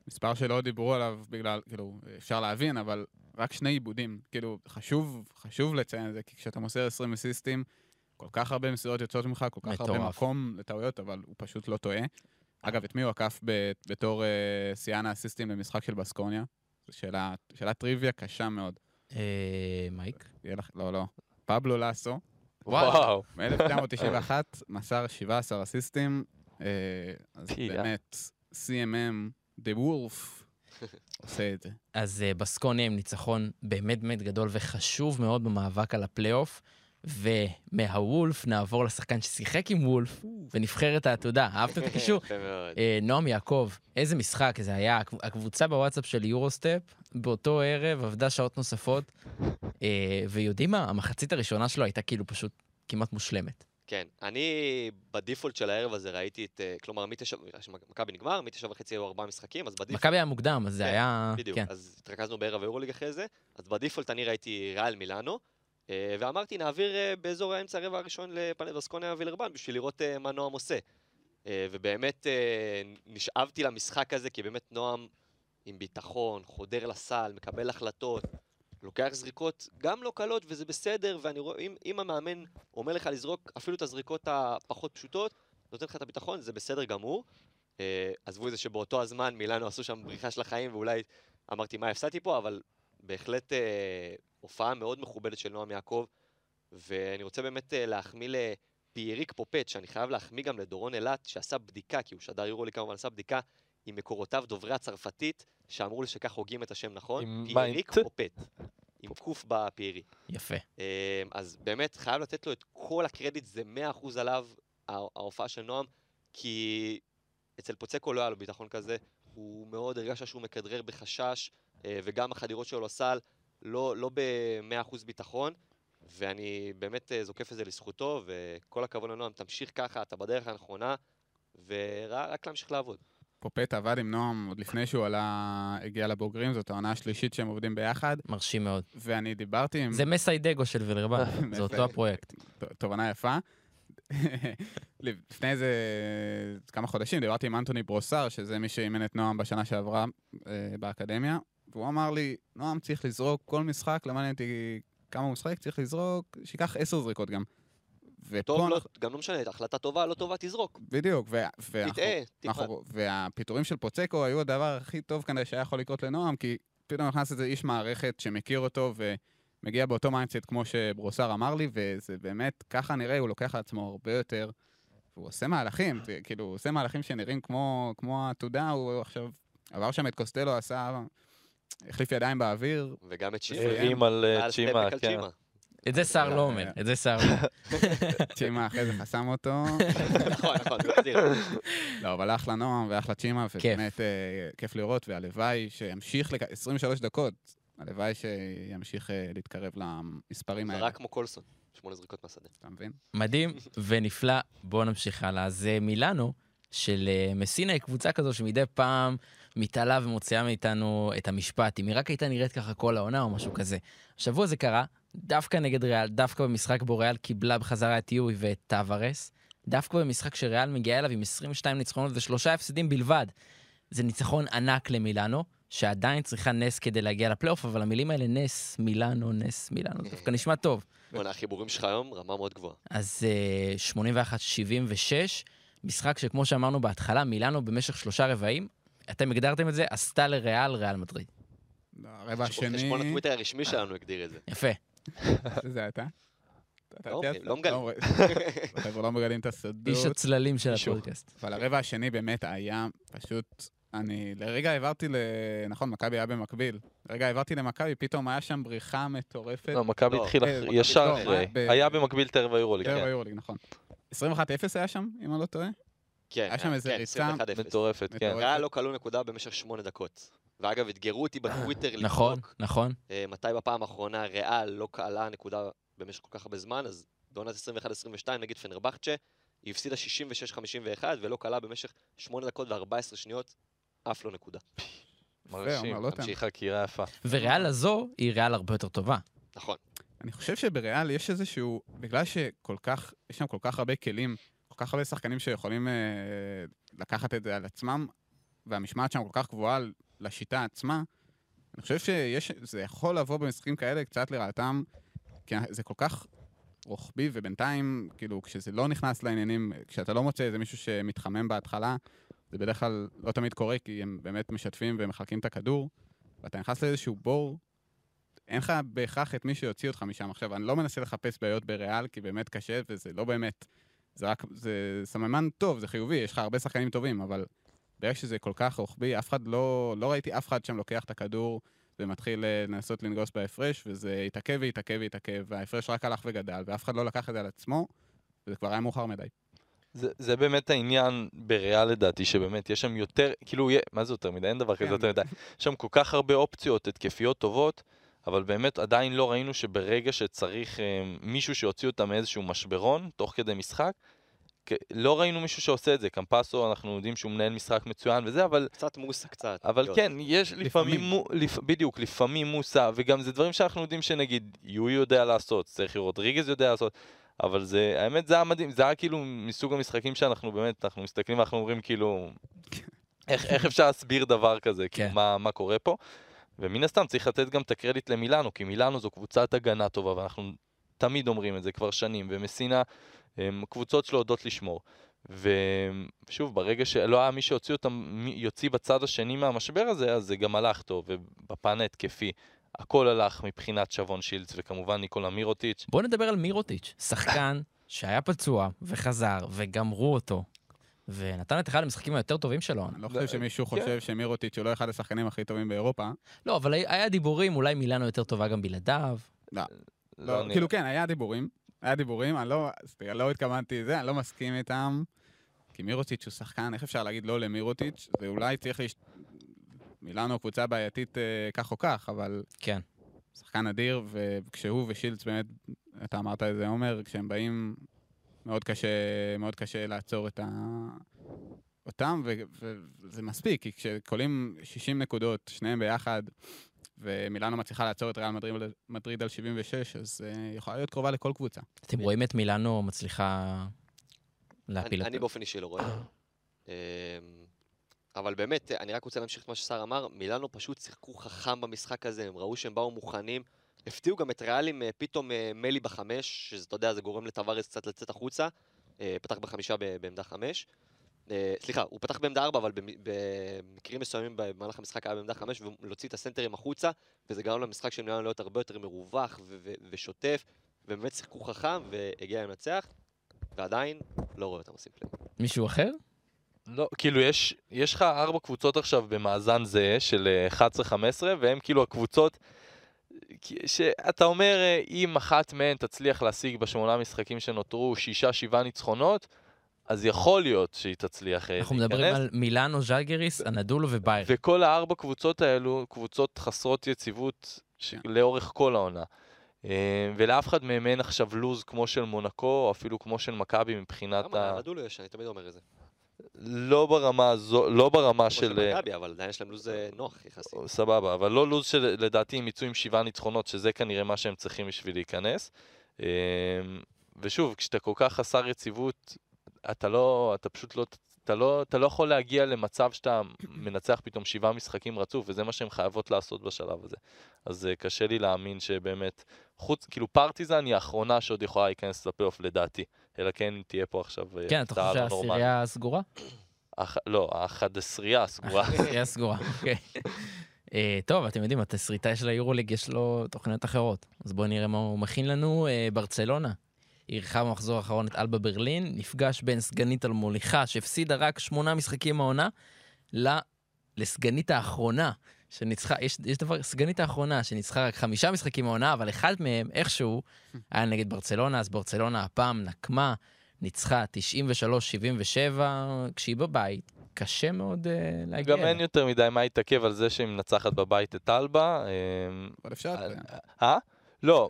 מספר שלא דיברו עליו בגלל, כאילו, אפשר להבין, אבל רק שני עיבודים. כאילו, חשוב, חשוב לציין את זה, כי כשאתה מוסר 20 אסיסטים, כל כך הרבה מסירות יוצאות ממך, כל כך הרבה מטורף. מקום לטעויות, אבל הוא פשוט לא טועה. אגב, את מי הוא עקף ב- בתור אה, שיאן האסיסטים למשחק של בסקוניה? זו שאלה, שאלה טריוויה קשה מאוד. אה, מייק? לך, לא, לא. פבלו לאסו. וואו. מ-1991, מסר 17 אסיסטים, אה, אז אה. באמת, CMM, The Wolf, עושה את זה. אז uh, בסקוניה עם ניצחון באמת באמת גדול וחשוב מאוד במאבק על הפלייאוף. ומהוולף נעבור לשחקן ששיחק עם וולף ונבחרת העתודה. אהבת את הקישור? *laughs* יפה מאוד. אה, נועם יעקב, איזה משחק זה היה. הקב- הקבוצה בוואטסאפ של יורוסטפ, באותו ערב עבדה שעות נוספות, אה, ויודעים מה, המחצית הראשונה שלו הייתה כאילו פשוט כמעט מושלמת. כן, אני בדיפולט של הערב הזה ראיתי את, אה, כלומר, מתשע, מכבי נגמר, מתשע וחצי היו ארבעה משחקים, אז בדיפולט... מכבי היה מוקדם, אז זה כן, היה... בדיוק, כן. אז התרכזנו בערב היורוליג אחרי זה, אז בדיפולט אני ראיתי ריאל מילאנו, ואמרתי נעביר אה, באזור האמצע הרבע הראשון לפאנל וסקוניה וילרבן בשביל לראות אה, מה נועם עושה. אה, ובאמת אה, נשאבתי למשחק הזה, כי באמת נועם עם ביטחון, חודר לסל, מקבל החלטות, לוקח זריקות גם לא קלות, וזה בסדר, ואני רואה, אם, אם המאמן אומר לך לזרוק אפילו את הזריקות הפחות פשוטות, נותן לך את הביטחון, זה בסדר גמור. אה, עזבו את זה שבאותו הזמן מילאנו עשו שם בריחה של החיים, ואולי אמרתי מה הפסדתי פה, אבל בהחלט אה, הופעה מאוד מכובדת של נועם יעקב, ואני רוצה באמת אה, להחמיא לפייריק פופט, שאני חייב להחמיא גם לדורון אילת, שעשה בדיקה, כי הוא שדר יורולי כמובן, עשה בדיקה עם מקורותיו דוברי הצרפתית, שאמרו לי שכך הוגים את השם נכון, פייריק? פופט, עם קוף בפיירי. יפה. אה, אז באמת חייב לתת לו את כל הקרדיט, זה 100% עליו, הה- ההופעה של נועם, כי אצל פוצקו לא היה לו ביטחון כזה, הוא מאוד הרגש שהוא מכדרר בחשש, אה, וגם החדירות שלו לסל, לא, לא ב-100% ביטחון, ואני באמת אה, זוקף את זה לזכותו, וכל הכבוד לנועם, תמשיך ככה, אתה בדרך הנכונה, ורק להמשיך לעבוד. פופט עבד עם נועם עוד לפני שהוא עלה, הגיע לבוגרים, זאת העונה השלישית שהם עובדים ביחד, מרשים מאוד. ואני דיברתי עם... זה מסיידגו של וילרבן, *laughs* זה אותו. הפרויקט. תובנה יפה. *laughs* לפני איזה כמה חודשים דיברתי עם אנטוני ברוסר, שזה מי שאימן את נועם בשנה שעברה אה, באקדמיה, והוא אמר לי, נועם צריך לזרוק כל משחק, לא מעניין אותי כמה הוא משחק, צריך לזרוק, שייקח עשר זריקות גם. טוב, לא, גם לא משנה, החלטה טובה, לא טובה, תזרוק. בדיוק, תטעה, והפיטורים של פוצקו היו הדבר הכי טוב כנראה שהיה יכול לקרות לנועם, כי פתאום נכנס איזה איש מערכת שמכיר אותו ומגיע באותו מיינדסט כמו שברוסר אמר לי, וזה באמת, ככה נראה, הוא לוקח על עצמו הרבה יותר, והוא עושה מהלכים, כאילו, הוא עושה מהלכים שנראים כמו, כמו העתודה, הוא עכשיו עבר שם את קוסטלו, עשה, החליף ידיים באוויר, וגם את שימה. מצוין. הרים על אה, צ'ימה, סטפק על כן. צ'ימה. את זה סער לא אומר, את זה סער לא אומר. *laughs* צ'ימה אחרי זה חסם אותו. *laughs* נכון, נכון, החזיר. לא, אבל אחלה נועם ואחלה צ'ימה. ובאמת אה, כיף לראות, והלוואי שימשיך, לק... 23 דקות, הלוואי שימשיך אה, להתקרב למספרים האלה. רק כמו קולסון, שמונה זריקות מהשדה. אתה מבין? מדהים ונפלא. בואו נמשיך הלאה. אז אה, מילאנו, של מסינה, היא קבוצה כזו שמדי פעם מתעלה ומוציאה מאיתנו את המשפט. אם היא רק הייתה נראית ככה כל העונה או משהו כזה. השבוע זה קרה, דווקא נגד ריאל, דווקא במשחק בו ריאל קיבלה בחזרה את יואי ואת טווארס, דווקא במשחק שריאל מגיעה אליו עם 22 ניצחונות ושלושה הפסדים בלבד. זה ניצחון ענק למילאנו, שעדיין צריכה נס כדי להגיע לפלייאוף, אבל המילים האלה, נס, מילאנו, נס, מילאנו, דווקא נשמע טוב. בוא'נה, החיבורים שלך היום, רמה מאוד גבוהה. אז uh, 81-76, משחק שכמו שאמרנו בהתחלה, מילאנו במשך שלושה רבעים, אתם הגדרתם את זה, עשתה לריאל, ריאל מדריד. לא, הרבע השני... חשבון הטוויטר הרשמי שלנו הגדיר את זה. יפה. זה אתה? לא? אומרים, לא מגלים. אומרים. חבר'ה *laughs* לא מגלים את הסודות. איש הצללים של. הפודקאסט. אבל הרבע השני באמת היה פשוט... אני לרגע העברתי ל... נכון, מכבי היה במקביל. לרגע העברתי למכבי, פתאום היה שם בריחה מטורפת. לא, מכבי לא, אחרי- מכבי- ישר לא, אחרי. היה במקביל ערב היורוליג, כן. היורוליג, נכון. 21-0 היה שם, אם אני לא טועה? כן, היה שם איזה כן, ריצה 21-0. מטורפת, כן. ריאל לא כלו נקודה במשך שמונה דקות. ואגב, אתגרו אותי בטוויטר נכון, לבדוק נכון. אה, מתי בפעם האחרונה ריאל לא קהלה נקודה במשך כל כך הרבה זמן, אז בעונת 21-22 נגיד פנרבכצ'ה, היא הפסידה 66-51 ולא קהלה במשך 8 דקות ו-14 שניות, אף לא נקודה. מרשים. תמשיך חקירה יפה. וריאל הזו היא ריאל הרבה יותר טובה. נכון. אני חושב שבריאל יש איזשהו, בגלל שכל כך, יש שם כל כך הרבה כלים, כך הרבה שחקנים שיכולים אה, לקחת את זה על עצמם, והמשמעת שם כל כך גבוהה לשיטה עצמה, אני חושב שיש, זה יכול לבוא במשחקים כאלה קצת לרעתם, כי זה כל כך רוחבי, ובינתיים, כאילו, כשזה לא נכנס לעניינים, כשאתה לא מוצא איזה מישהו שמתחמם בהתחלה, זה בדרך כלל לא תמיד קורה, כי הם באמת משתפים ומחלקים את הכדור, ואתה נכנס לאיזשהו בור, אין לך בהכרח את מי שיוציא אותך משם. עכשיו, אני לא מנסה לחפש בעיות בריאל, כי באמת קשה, וזה לא באמת... זה רק... זה סממן טוב, זה חיובי, יש לך הרבה שחקנים טובים, אבל ברגע שזה כל כך רוחבי, אף אחד לא... לא ראיתי אף אחד שם לוקח את הכדור ומתחיל אה, לנסות לנגוס בהפרש, וזה התעכב והתעכב והתעכב, וההפרש רק הלך וגדל, ואף אחד לא לקח את זה על עצמו, וזה כבר היה מאוחר מדי. זה, זה באמת העניין בריאל לדעתי, שבאמת יש שם יותר, כאילו, מה זה יותר מדי? אין דבר כזה כן. יותר מדי. יש שם כל כך הרבה אופציות התקפיות טובות, אבל באמת עדיין לא ראינו שברגע שצריך אה, מישהו שיוציא אותם מאיזשהו משברון, תוך כדי משחק, לא ראינו מישהו שעושה את זה. קמפסו, אנחנו יודעים שהוא מנהל משחק מצוין וזה, אבל קצת מוסה קצת. אבל להיות. כן, יש לפעמים, לפעמים. לפ, בדיוק, לפעמים מוסה, וגם זה דברים שאנחנו יודעים שנגיד יואי יודע לעשות, סרחיו רודריגז יודע לעשות, אבל זה, האמת זה היה מדהים, זה היה כאילו מסוג המשחקים שאנחנו באמת, אנחנו מסתכלים ואנחנו אומרים כאילו, איך, איך אפשר להסביר דבר כזה, כאילו כן. מה, מה קורה פה, ומן הסתם צריך לתת גם את הקרדיט למילאנו, כי מילאנו זו קבוצת הגנה טובה, ואנחנו תמיד אומרים את זה כבר שנים, ומסינה, קבוצות שלו יודעות לשמור. ושוב, ברגע שלא היה מי שיוציא אותם, יוציא בצד השני מהמשבר הזה, אז זה גם הלך טוב, ובפן ההתקפי, הכל הלך מבחינת שבון שילץ, וכמובן ניקולה מירוטיץ'. בואו נדבר על מירוטיץ', שחקן שהיה פצוע וחזר וגמרו אותו, ונתן את אחד המשחקים היותר טובים שלו. אני לא חושב שמישהו כן. חושב שמירוטיץ' הוא לא אחד השחקנים הכי טובים באירופה. לא, אבל היה- דיבורים, אולי מילאנו יותר טובה גם בלעדיו. לא, לא, אני- כאילו כן, היה דיבורים. היה דיבורים, אני לא, לא התכוונתי לזה, אני לא מסכים איתם. כי מירוטיץ' הוא שחקן, איך אפשר להגיד לא למירוטיץ'? זה אולי צריך להשת... מילאנו קבוצה בעייתית אה, כך או כך, אבל כן. שחקן אדיר, וכשהוא ושילץ באמת, אתה אמרת את זה, עומר, כשהם באים, מאוד קשה, מאוד קשה לעצור את ה... אותם, וזה מספיק, כי כשקולים 60 נקודות, שניהם ביחד, ומילאנו מצליחה לעצור את ריאל מדריד, מדריד על 76, אז uh, יכולה להיות קרובה לכל קבוצה. אתם רואים את מילאנו מצליחה להפיל אני, את אני באופן אישי לא רואה. *coughs* אמ, אבל באמת, אני רק רוצה להמשיך את מה שסער אמר, מילאנו פשוט שיחקו חכם במשחק הזה, הם ראו שהם באו מוכנים. הפתיעו גם את ריאל עם אה, פתאום אה, מלי בחמש, שזה, אתה יודע, זה גורם לטווארס קצת לצאת החוצה. אה, פתח בחמישה בעמדה חמש. אה, סליחה, הוא פתח בעמדה ארבע, אבל במ- במקרים מסוימים במהלך המשחק היה בעמדה חמש, ולהוציא את הסנטרים החוצה, וזה גרם למשחק של מילאנו להיות הרבה יותר מרווח ושוטף, ובאמת שיחקו חכם והגיע לנצח, ועדיין לא רואה אותם עושים פלייאוף. מישהו אחר? לא, כאילו יש, יש לך ארבע קבוצות עכשיו במאזן זהה של אה, 11-15, והם כאילו הקבוצות שאתה אומר, אה, אם אחת מהן תצליח להשיג בשמונה משחקים שנותרו שישה, שבעה ניצחונות, אז יכול להיות שהיא תצליח אה, אנחנו מדברים להיכנס. על מילאנו, ז'לגריס, אנדולו וביירן. וכל הארבע קבוצות האלו, קבוצות חסרות יציבות ש... כן. לאורך כל העונה. אה, ולאף אחד מהם אין עכשיו לוז כמו של מונקו, או אפילו כמו של מכבי מבחינת למה? ה... נדולו יש, אני תמיד אומר את זה. לא ברמה הזו, לא ברמה כמו של... של אה, מכבי, אבל עדיין יש להם לו"ז נוח יחסית. סבבה, אבל לא לוז שלדעתי הם יצאו עם שבעה ניצחונות, שזה כנראה מה שהם צריכים בשביל להיכנס. ושוב, כשאתה כל כך חסר יציבות, אתה לא, אתה פשוט לא, אתה לא, אתה לא יכול להגיע למצב שאתה מנצח פתאום שבעה משחקים רצוף, וזה מה שהן חייבות לעשות בשלב הזה. אז אה, קשה לי להאמין שבאמת, חוץ, כאילו פרטיזן היא האחרונה שעוד יכולה להיכנס לפלייאוף לדעתי, אלא כן תהיה פה עכשיו אה, כן, אתה חושב. שהעשירייה סגורה? הח- לא, החדסרייה הסגורה. *laughs* העשירייה סגורה, אוקיי. אה, טוב, אתם יודעים, התסריטאי של היורוליג יש לו תוכניות אחרות. אז בואו נראה מה הוא מכין לנו. ברצלונה אירחה במחזור האחרון את אלבה ברלין, נפגש בין סגנית על מוליכה, שהפסידה רק שמונה משחקים העונה, ל- לסגנית האחרונה, שניצחה, יש, יש דבר, סגנית האחרונה, שניצחה רק חמישה משחקים העונה, אבל אחד מהם, איכשהו, היה נגד ברצלונה, אז ברצלונה הפעם נקמה, ניצחה 93-77, כשהיא בבית, קשה מאוד uh, להגיע. גם אין יותר מדי מה להתעכב על זה שהיא מנצחת בבית את אלבה. אמ, אבל אפשר... אה? לא.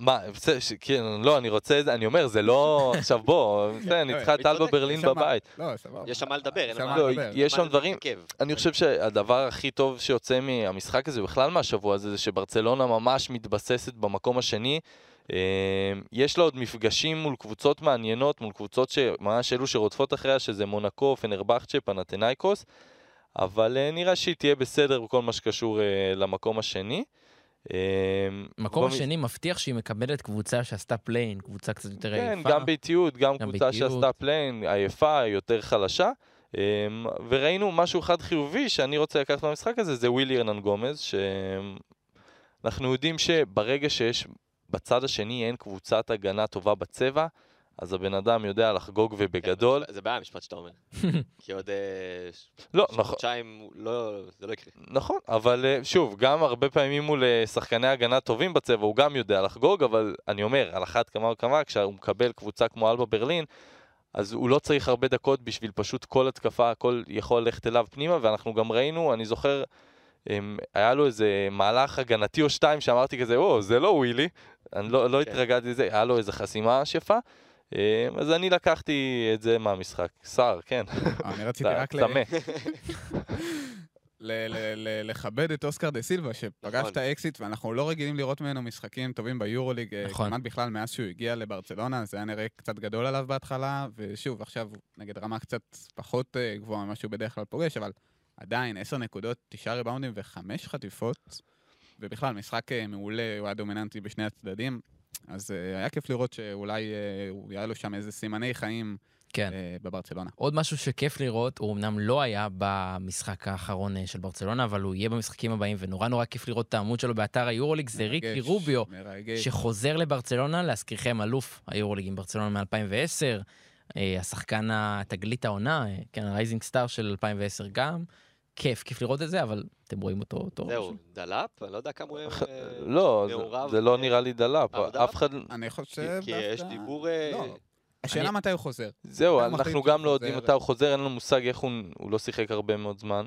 מה, בסדר, ש- כן, לא, אני רוצה, אני אומר, זה לא, *laughs* עכשיו בוא, בסדר, ניצחה את היא אלבה צודקת, ברלין יש שם- בבית. לא, סבבה. יש שם מה לדבר, אין יש שם מה לא, לדבר. יש שם דברים, להתעכב. אני חושב שהדבר הכי טוב שיוצא מהמשחק הזה, בכלל מהשבוע הזה, זה שברצלונה ממש מתבססת במקום השני. אמ, יש לה עוד מפגשים מול קבוצות מעניינות, מול קבוצות שממש אלו שרודפות אחריה, שזה מונקו, פנרבכצ'ה, פנתנאיקוס, אבל אה, נראה שהיא תהיה בסדר בכל מה שקשור אה, למקום השני. אמ, מקום השני מבטיח שהיא מקבלת קבוצה שעשתה פליי-אין, קבוצה קצת יותר כן, עייפה. גם באיטיות, גם גם קבוצה באיטיות. שעשתה פליי-אין, עייפה, יותר חלשה. אמ, וראינו משהו אחד חיובי שאני רוצה לקחת מהמשחק הזה, זה ווילי ארנן גומז, שאנחנו יודעים שברגע שיש בצד השני אין קבוצת הגנה טובה בצבע, אז הבן אדם יודע לחגוג ובגדול. זה בעיה המשפט שאתה אומר. *laughs* כי עוד אה, לא, נכון. חודשיים, לא, זה לא יקרה. נכון, אבל אה, שוב, גם הרבה פעמים מול אה, שחקני הגנה טובים בצבע, הוא גם יודע לחגוג, אבל אני אומר, על אחת כמה וכמה, כשהוא מקבל קבוצה כמו אלבה ברלין, אז הוא לא צריך הרבה דקות בשביל פשוט כל התקפה, הכל יכול ללכת אליו פנימה, ואנחנו גם ראינו, אני זוכר, אמ, היה לו איזה מהלך הגנתי או שתיים שאמרתי כזה, או, זה לא ווילי, אני לא, לא כן. התרגלתי לזה, היה לו איזה חסימה יפה, אז אני לקחתי את זה מהמשחק. שר, כן, אני רציתי רק ל- לכבד את אוסקר דה סילבה, שפגש נכון. את האקסיט, ואנחנו לא רגילים לראות ממנו משחקים טובים ביורוליג, אה, נכון. כמעט בכלל מאז שהוא הגיע לברצלונה, זה היה נראה קצת גדול עליו בהתחלה, ושוב, עכשיו נגד רמה קצת פחות אה, גבוהה ממה שהוא בדרך כלל פוגש, אבל עדיין, עשר נקודות, תשעה ריבאונדים וחמש חטיפות, ובכלל, משחק אה, מעולה, הוא היה דומיננטי בשני הצדדים, אז אה, היה כיף לראות שאולי אה, היה לו שם איזה סימני חיים כן. אה, בברצלונה. עוד משהו שכיף לראות, הוא אמנם לא היה במשחק האחרון של ברצלונה, אבל הוא יהיה במשחקים הבאים, ונורא נורא כיף לראות את העמוד שלו באתר היורוליג, זה ריקי רוביו, מרגש. שחוזר לברצלונה, להזכירכם, אלוף היורוליג עם ברצלונה מ-2010, השחקן התגלית העונה, כן, ה Rising Star של 2010 גם. כיף, כיף לראות את זה, אבל אתם רואים אותו טוב. זהו, דלאפ? אני לא יודע כמה הוא... *laughs* אה, לא, זה- מעורב, זה לא אה, נראה לי דלאפ, אף? אחד... אני חושב כי יש דיבור... אה, לא. השאלה מתי הוא חוזר. זהו, אנחנו גם לא יודעים. מתי הוא חוזר, אין לנו מושג איך הוא, לא שיחק הרבה מאוד זמן.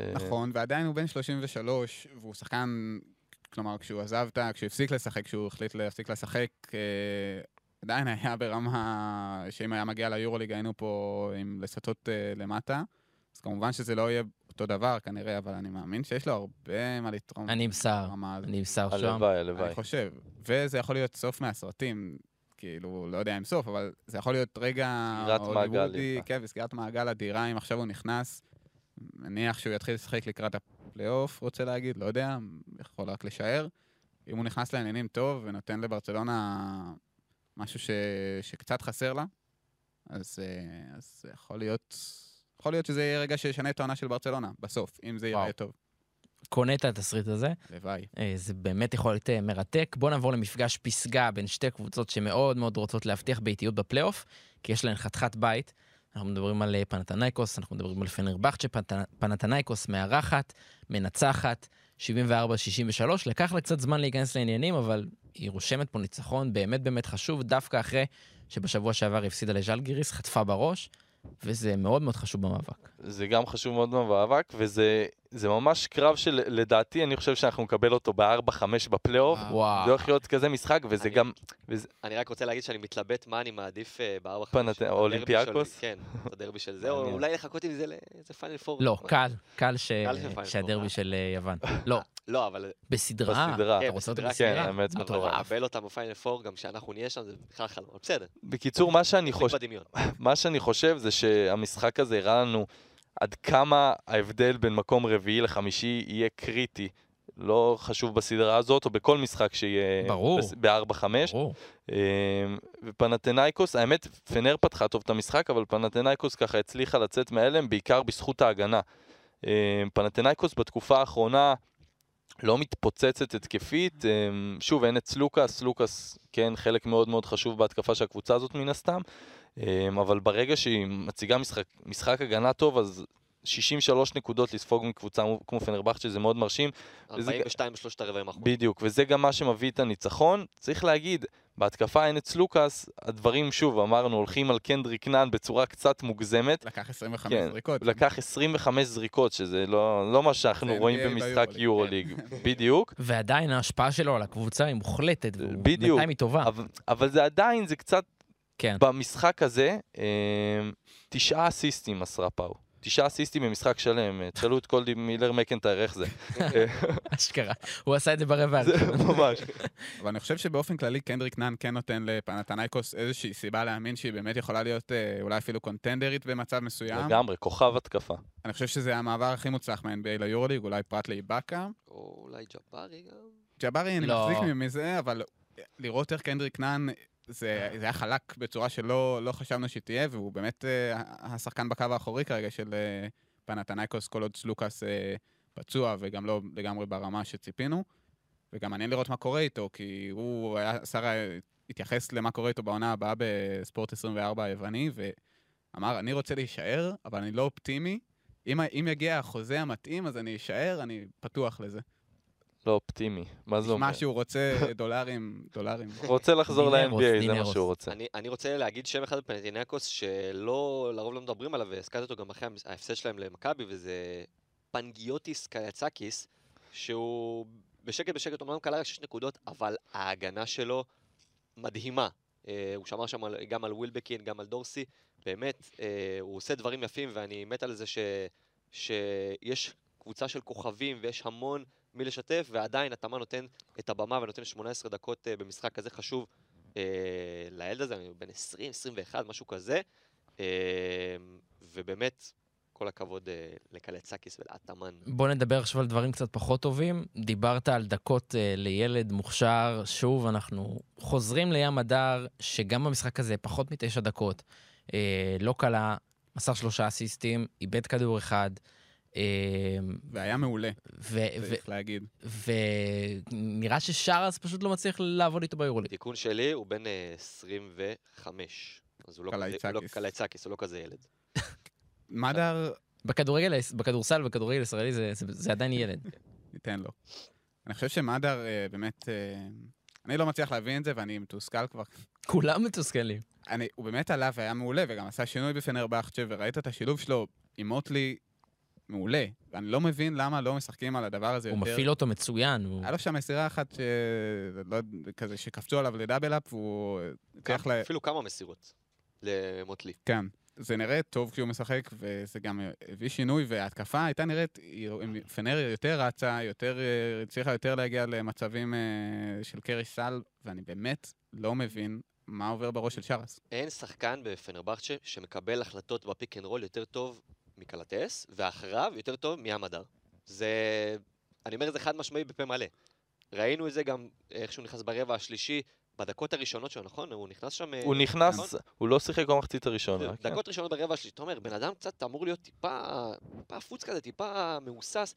אה, נכון, ועדיין הוא בן 33, והוא שחקן, כלומר, כשהוא עזב את ה... כשהוא הפסיק לשחק, כשהוא החליט להפסיק לשחק, עדיין היה ברמה שאם היה מגיע ליורוליג היינו פה עם לסתות למטה. אז כמובן שזה לא יהיה אותו דבר כנראה, אבל אני מאמין שיש לו הרבה מה לתרום. אני עם הזאת. אני עם סער שם. הלוואי, הלוואי. אני חושב. וזה יכול להיות סוף מהסרטים, כאילו, לא יודע אם סוף, אבל זה יכול להיות רגע... סגירת מעגל. כן, וסגירת מעגל אדירה, אם עכשיו הוא נכנס. מניח שהוא יתחיל לשחק לקראת הפלייאוף, רוצה להגיד, לא יודע, יכול רק לשער. אם הוא נכנס לעניינים טוב ונותן לברצלונה משהו ש... שקצת חסר לה, אז, אה, אז יכול להיות... יכול להיות שזה יהיה רגע שישנה את העונה של ברצלונה, בסוף, אם זה. יראה טוב. קונה את התסריט הזה. הלוואי. אה, זה באמת יכול להיות אה, מרתק. בואו נעבור למפגש פסגה בין שתי קבוצות שמאוד מאוד רוצות להבטיח באיטיות בפלייאוף, כי יש להן חתיכת בית. אנחנו מדברים על אה, פנתנייקוס, אנחנו מדברים על פנרבכצ'ה, פנת- פנתנייקוס מארחת, מנצחת, 74-63. לקח לה קצת זמן להיכנס לעניינים, אבל היא רושמת פה ניצחון באמת באמת חשוב, דווקא אחרי שבשבוע שעבר הפסידה לז'לגיריס, חטפה בראש, וזה מאוד מאוד חשוב במאבק. זה גם חשוב מאוד במאבק, וזה זה ממש קרב שלדעתי, אני חושב שאנחנו נקבל אותו ב-4-5 בפלייאוף. וואו. זה הולך להיות כזה משחק, וזה אני- גם... אני רק רוצה להגיד שאני מתלבט מה אני מעדיף אה, בארבע פנת- אולימפיאקוס? של- כן, את הדרבי של זה, או. אולי לחכות עם זה לאיזה פיינל פור. לא, קל, קל של שהדרבי פור. של אה, יוון. *laughs* לא, לא, אבל בסדרה. בסדרה. אתה כן, רוצה אותו בסדרה, בסדרה? כן, האמת, מטורף. לקבל אותם בפיינל פור, גם כשאנחנו נהיה שם, זה בכלל חלום. בסדר, בקיצור, מה שאני חושב... *laughs* מה שאני חושב זה שהמשחק הזה הראה לנו עד כמה ההבדל בין מקום רביעי לחמישי יהיה קריטי. לא חשוב בסדרה הזאת, או בכל משחק שיהיה ברור. ב-4-5. ברור. ופנתנייקוס, האמת, פנר פתחה טוב את המשחק, אבל פנתנייקוס ככה הצליחה לצאת מההלם, בעיקר בזכות ההגנה. אה, פנתנייקוס בתקופה האחרונה לא מתפוצצת התקפית. אה, שוב, אין את סלוקאס, סלוקאס כן חלק מאוד מאוד חשוב בהתקפה של הקבוצה הזאת מן הסתם, אבל ברגע שהיא מציגה משחק, משחק הגנה טוב, אז 63 נקודות לספוג מקבוצה כמו פנרבכצ'ה זה מאוד מרשים. וזה- 42 בשלושת הרבעים האחרונים. בדיוק, וזה גם מה שמביא את הניצחון. צריך להגיד, בהתקפה אין את סלוקאס, הדברים, שוב, אמרנו, הולכים על קנדריק נאן בצורה קצת מוגזמת. לקח 25 כן, זריקות. לקח 25 זריקות, שזה לא, לא מה שאנחנו רואים NBA במשחק ביורוליג, יורוליג, *laughs* *laughs* בדיוק. ועדיין ההשפעה שלו על הקבוצה היא מוחלטת, בדיוק. בינתיים היא טובה. אבל, אבל זה עדיין, זה קצת, כן. במשחק הזה, אה, תשעה אסיסטים מסרה פאו. תשעה אסיסטים במשחק שלם. אה, תשאלו את קולדי מילר מקנטייר איך זה. *laughs* אשכרה. הוא עשה את זה ברבע. זה ממש. אבל אני חושב שבאופן כללי קנדריק נאן כן נותן לפנתנייקוס איזושהי סיבה להאמין שהיא באמת יכולה להיות אה, אולי אפילו קונטנדרית במצב מסוים. לגמרי, כוכב התקפה. אני חושב שזה המעבר הכי מוצלח מה-NBA ליורוליג, אולי פרט לאיבאקה. או אולי ג'בארי גם. ג'בארי, אני לא. מחזיק מזה, אבל לראות איך קנדריק נאן, זה, זה היה חלק בצורה שלא לא חשבנו שתהיה, והוא באמת אה, השחקן בקו האחורי כרגע של אה, פנתנייקוס, כל עוד סלוקאס אה, פצוע וגם לא לגמרי ברמה שציפינו. וגם מעניין לראות מה קורה איתו, כי הוא היה, שר התייחס למה קורה איתו בעונה הבאה בספורט 24 היווני, ואמר, אני רוצה להישאר, אבל אני לא אופטימי. אם, אם יגיע החוזה המתאים, אז אני אשאר, אני פתוח לזה. לא אופטימי. מה זה אומר? מה שהוא רוצה, *laughs* דולרים, דולרים. רוצה לחזור ל-NBA, זה מה. שהוא רוצה. אני, אני רוצה להגיד שם אחד בפנטינקוס שלא, לרוב לא מדברים עליו, והזכרתי אותו גם אחרי ההפסד שלהם למכבי, וזה פנגיוטיס קייצקיס, שהוא בשקט בשקט אומנם כלל רק 6 נקודות, אבל ההגנה שלו מדהימה. אה, הוא שמר שם על- גם על ווילבקין, גם על דורסי, באמת, אה, הוא עושה דברים יפים, ואני מת על זה ש, שיש קבוצה של כוכבים ויש המון מי לשתף, ועדיין התאמה נותן את הבמה ונותן 18 דקות אה, במשחק כזה חשוב אה, לילד הזה, אני בן 20, 21, משהו כזה. אה, ובאמת, כל הכבוד אה, לקלצקיס ולאטמן. בוא נדבר עכשיו על דברים קצת פחות טובים. דיברת על דקות uh, לילד מוכשר, שוב, אנחנו חוזרים לים הדר, שגם במשחק הזה פחות מתשע דקות. אה, לא קלה, מסר שלושה אסיסטים, איבד כדור אחד. אה, והיה מעולה, ו- ו- צריך להגיד. ונראה ששרס פשוט לא מצליח לעבוד איתו ביורוליג. תיקון שלי, הוא בן אה, 25. אז הוא לא לא קלייצקיס. קלייצקיס, הוא לא כזה ילד. *laughs* מדר, בכדורגל, בכדורסל ובכדורגל ישראלי זה, זה, זה עדיין ילד. ניתן לו. אני חושב שמדר אה, באמת, אה, אני לא מצליח להבין את זה ואני מתוסכל כבר. כולם מתוסכלים. אני, הוא באמת עלה והיה מעולה וגם עשה שינוי בפנרבכצ'ה וראית את השילוב שלו עם מוטלי מעולה. ואני לא מבין למה לא משחקים על הדבר הזה הוא יותר. מפעיל אותו מצוין. הוא... היה לו שם מסירה אחת ש... לא, כזה שקפצו עליו לדאבל-אפ והוא הצליח ל... אפילו כמה מסירות למוטלי. כן. זה נראה טוב כשהוא משחק, וזה גם הביא שינוי, וההתקפה הייתה נראית, פנר יותר רצה, יותר, אה, הצליחה יותר להגיע למצבים אה, של קרי סל, ואני באמת לא מבין מה עובר בראש של שרס. אין שחקן בפנרבכצ'ה שמקבל החלטות ב pick and roll יותר טוב מקלאתס, ואחריו יותר טוב מים מדר. זה, אני אומר את זה חד משמעי בפה מלא. ראינו את זה גם איך שהוא נכנס ברבע השלישי, בדקות הראשונות שלו, נכון? הוא נכנס שם... הוא נכון? נכנס, הוא לא שיחק במחצית הראשונה. כן. דקות ראשונות ברבע השלישי, אתה אומר, בן אדם קצת אמור להיות טיפה, טיפה עפוץ כזה, טיפה מהוסס,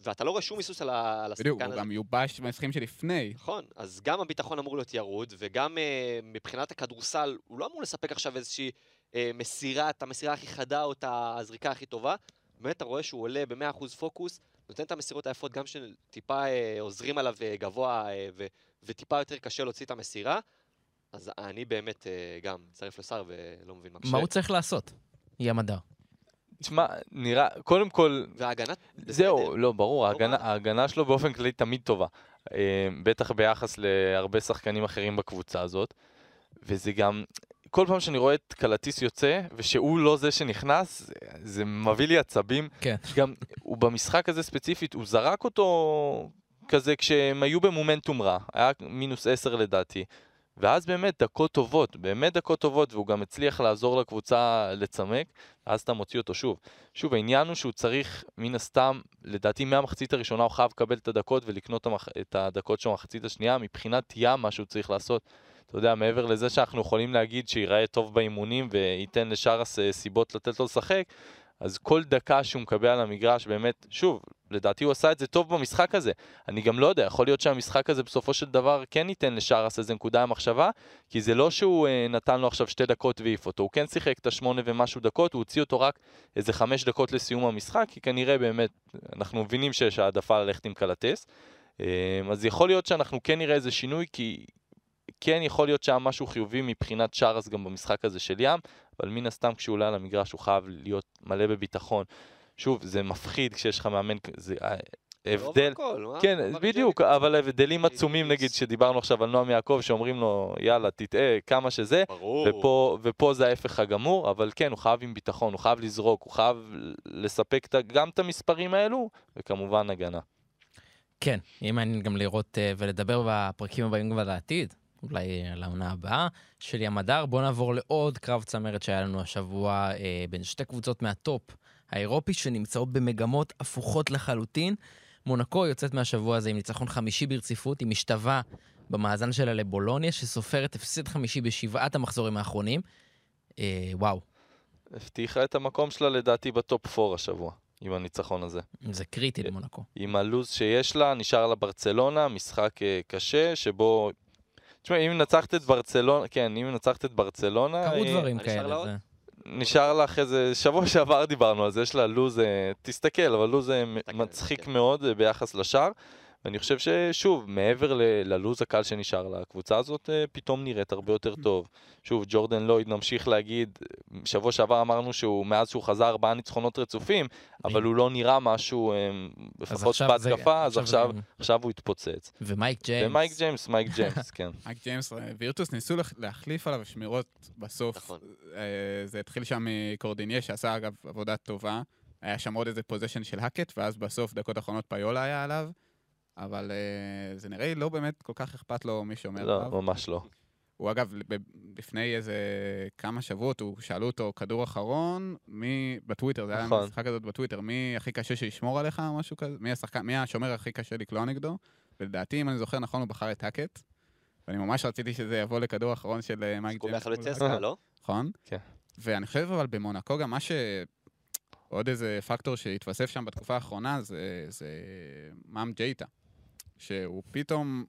ואתה לא רואה שום היסוס על ה- על בדיוק, הוא הזה. גם יובש במשחקים שלפני. נכון, אז גם הביטחון אמור להיות ירוד, וגם אה, מבחינת הכדורסל, הוא לא אמור לספק עכשיו איזושהי אה, מסירה, את המסירה הכי חדה או את הזריקה הכי טובה. באמת, אתה רואה שהוא עולה ב-100% פוקוס, נותן את המסירות היפות גם שטיפה אה, עוזרים עליו אה, גבוה אה, ו- וטיפה יותר קשה להוציא את המסירה. אז אני באמת אה, גם מצטרף לשר ולא מבין מה מה הוא צריך לעשות? ים הדר. תשמע, נראה, קודם כל, וההגנה... זהו, בסדר. לא, ברור, ההגנה, רע. ההגנה שלו באופן כללי תמיד טובה. אה, בטח ביחס להרבה שחקנים אחרים בקבוצה הזאת. וזה גם, כל פעם שאני רואה את קלטיס יוצא, ושהוא לא זה שנכנס, זה, זה מביא לי עצבים. כן. גם, הוא במשחק הזה ספציפית, הוא זרק אותו כזה כשהם היו במומנטום רע. היה מינוס עשר לדעתי. ואז באמת דקות טובות, באמת דקות טובות, והוא גם הצליח לעזור לקבוצה לצמק, אז אתה מוציא אותו שוב. שוב, העניין הוא שהוא צריך, מן הסתם, לדעתי מהמחצית הראשונה הוא חייב לקבל את הדקות ולקנות. את הדקות של המחצית השנייה. מבחינת ים, מה שהוא צריך לעשות, אתה יודע, מעבר לזה שאנחנו יכולים להגיד שייראה טוב באימונים וייתן לשארס אה, סיבות לתת לו לשחק, אז כל דקה שהוא מקבל על המגרש, באמת, שוב, לדעתי הוא עשה את זה טוב במשחק הזה. אני גם לא יודע, יכול להיות שהמשחק הזה בסופו של דבר כן ייתן לשארס איזה נקודה למחשבה, כי זה לא שהוא אה, נתן לו עכשיו שתי דקות והעיף אותו, הוא כן שיחק את השמונה ומשהו דקות, הוא הוציא אותו רק איזה חמש דקות לסיום המשחק, כי כנראה באמת, אנחנו מבינים שיש העדפה ללכת עם קלטס. אה, אז יכול להיות שאנחנו כן נראה איזה שינוי, כי כן יכול להיות שהיה משהו חיובי מבחינת שרס גם במשחק הזה של ים, אבל מן הסתם כשהוא עולה על המגרש הוא חייב להיות מלא בביטחון. שוב, זה מפחיד כשיש לך מאמן, זה אה, הבדל, כן, בדיוק, אבל הבדלים עצומים נגיד שדיברנו עכשיו על נועם יעקב שאומרים לו יאללה תטעה כמה שזה, ברור. ופה, ופה זה ההפך הגמור, אבל כן, הוא חייב עם ביטחון, הוא חייב לזרוק, הוא חייב לספק גם את המספרים האלו, וכמובן הגנה. כן, יהיה מעניין גם לראות אה, ולדבר בפרקים הבאים כבר לעתיד, אולי על העונה הבאה של ים הדר. בואו נעבור לעוד קרב צמרת שהיה לנו השבוע אה, בין שתי קבוצות מהטופ האירופי שנמצאות במגמות הפוכות לחלוטין. מונקו יוצאת מהשבוע הזה עם ניצחון חמישי ברציפות, היא משתווה במאזן שלה לבולוניה, שסופרת הפסד חמישי בשבעת המחזורים האחרונים. אה, וואו, הבטיחה את המקום שלה לדעתי בטופ 4 השבוע, עם הניצחון הזה. זה קריטי למונקו. עם הלו"ז שיש לה, נשאר לה ברצלונה, משחק אה, קשה, שבו... תשמע, אם נצחת את ברצלונה, כן, אם נצחת את ברצלונה... קרו אה, דברים כאלה. זה- נשאר לה אחרי זה, שבוע שעבר דיברנו על זה, יש לה לו"ז, אה, תסתכל, אבל לו"ז אה, מצחיק כן. מאוד אה, ביחס לשאר. ואני חושב ששוב, מעבר ל- ללו"ז הקל שנשאר לה, הקבוצה הזאת אה, פתאום נראית הרבה יותר טוב. שוב, ג'ורדן לויד, נמשיך להגיד, שבוע שעבר אמרנו שהוא, מאז שהוא חזר ארבעה ניצחונות רצופים, אבל הוא לא נראה משהו, אה, לפחות בהתקפה, אז עכשיו עכשיו, זה- עכשיו הוא התפוצץ. ומייק ג'יימס. ומייק ג'יימס, מייק *laughs* ג'יימס, כן. מייק ג'יימס, אה, וירטוס ניסו לח- להחליף עליו שמירות בסוף. נכון. אה, זה התחיל שם מקורדיניה, שעשה אגב עבודה טובה. היה שם עוד איזה possession של האקט, ואז בסוף, דקות אחרונות פיולה היה עליו. אבל אה, זה נראה לי לא באמת כל כך אכפת לו מי שומר לא, עליו. ממש לא. הוא אגב, ב- לפני איזה כמה שבועות, הוא שאלו אותו, כדור אחרון, מי, בטוויטר, זה היה נכון. משחק כזאת בטוויטר, מי הכי קשה שישמור עליך או משהו כזה? מי השחקן, מי השומר הכי קשה לקלוע נגדו? ולדעתי, אם אני זוכר נכון, הוא בחר את האקט. ואני ממש רציתי שזה יבוא לכדור אחרון של אה, מייק הוא ג'יימס. בצסקה, האקט. לא? נכון? כן. ואני חושב אבל במונקו גם מה ש... עוד איזה פקטור שהתווסף שם בתקופה האחרונה זה, זה מאם ג'ייטה. שהוא פתאום...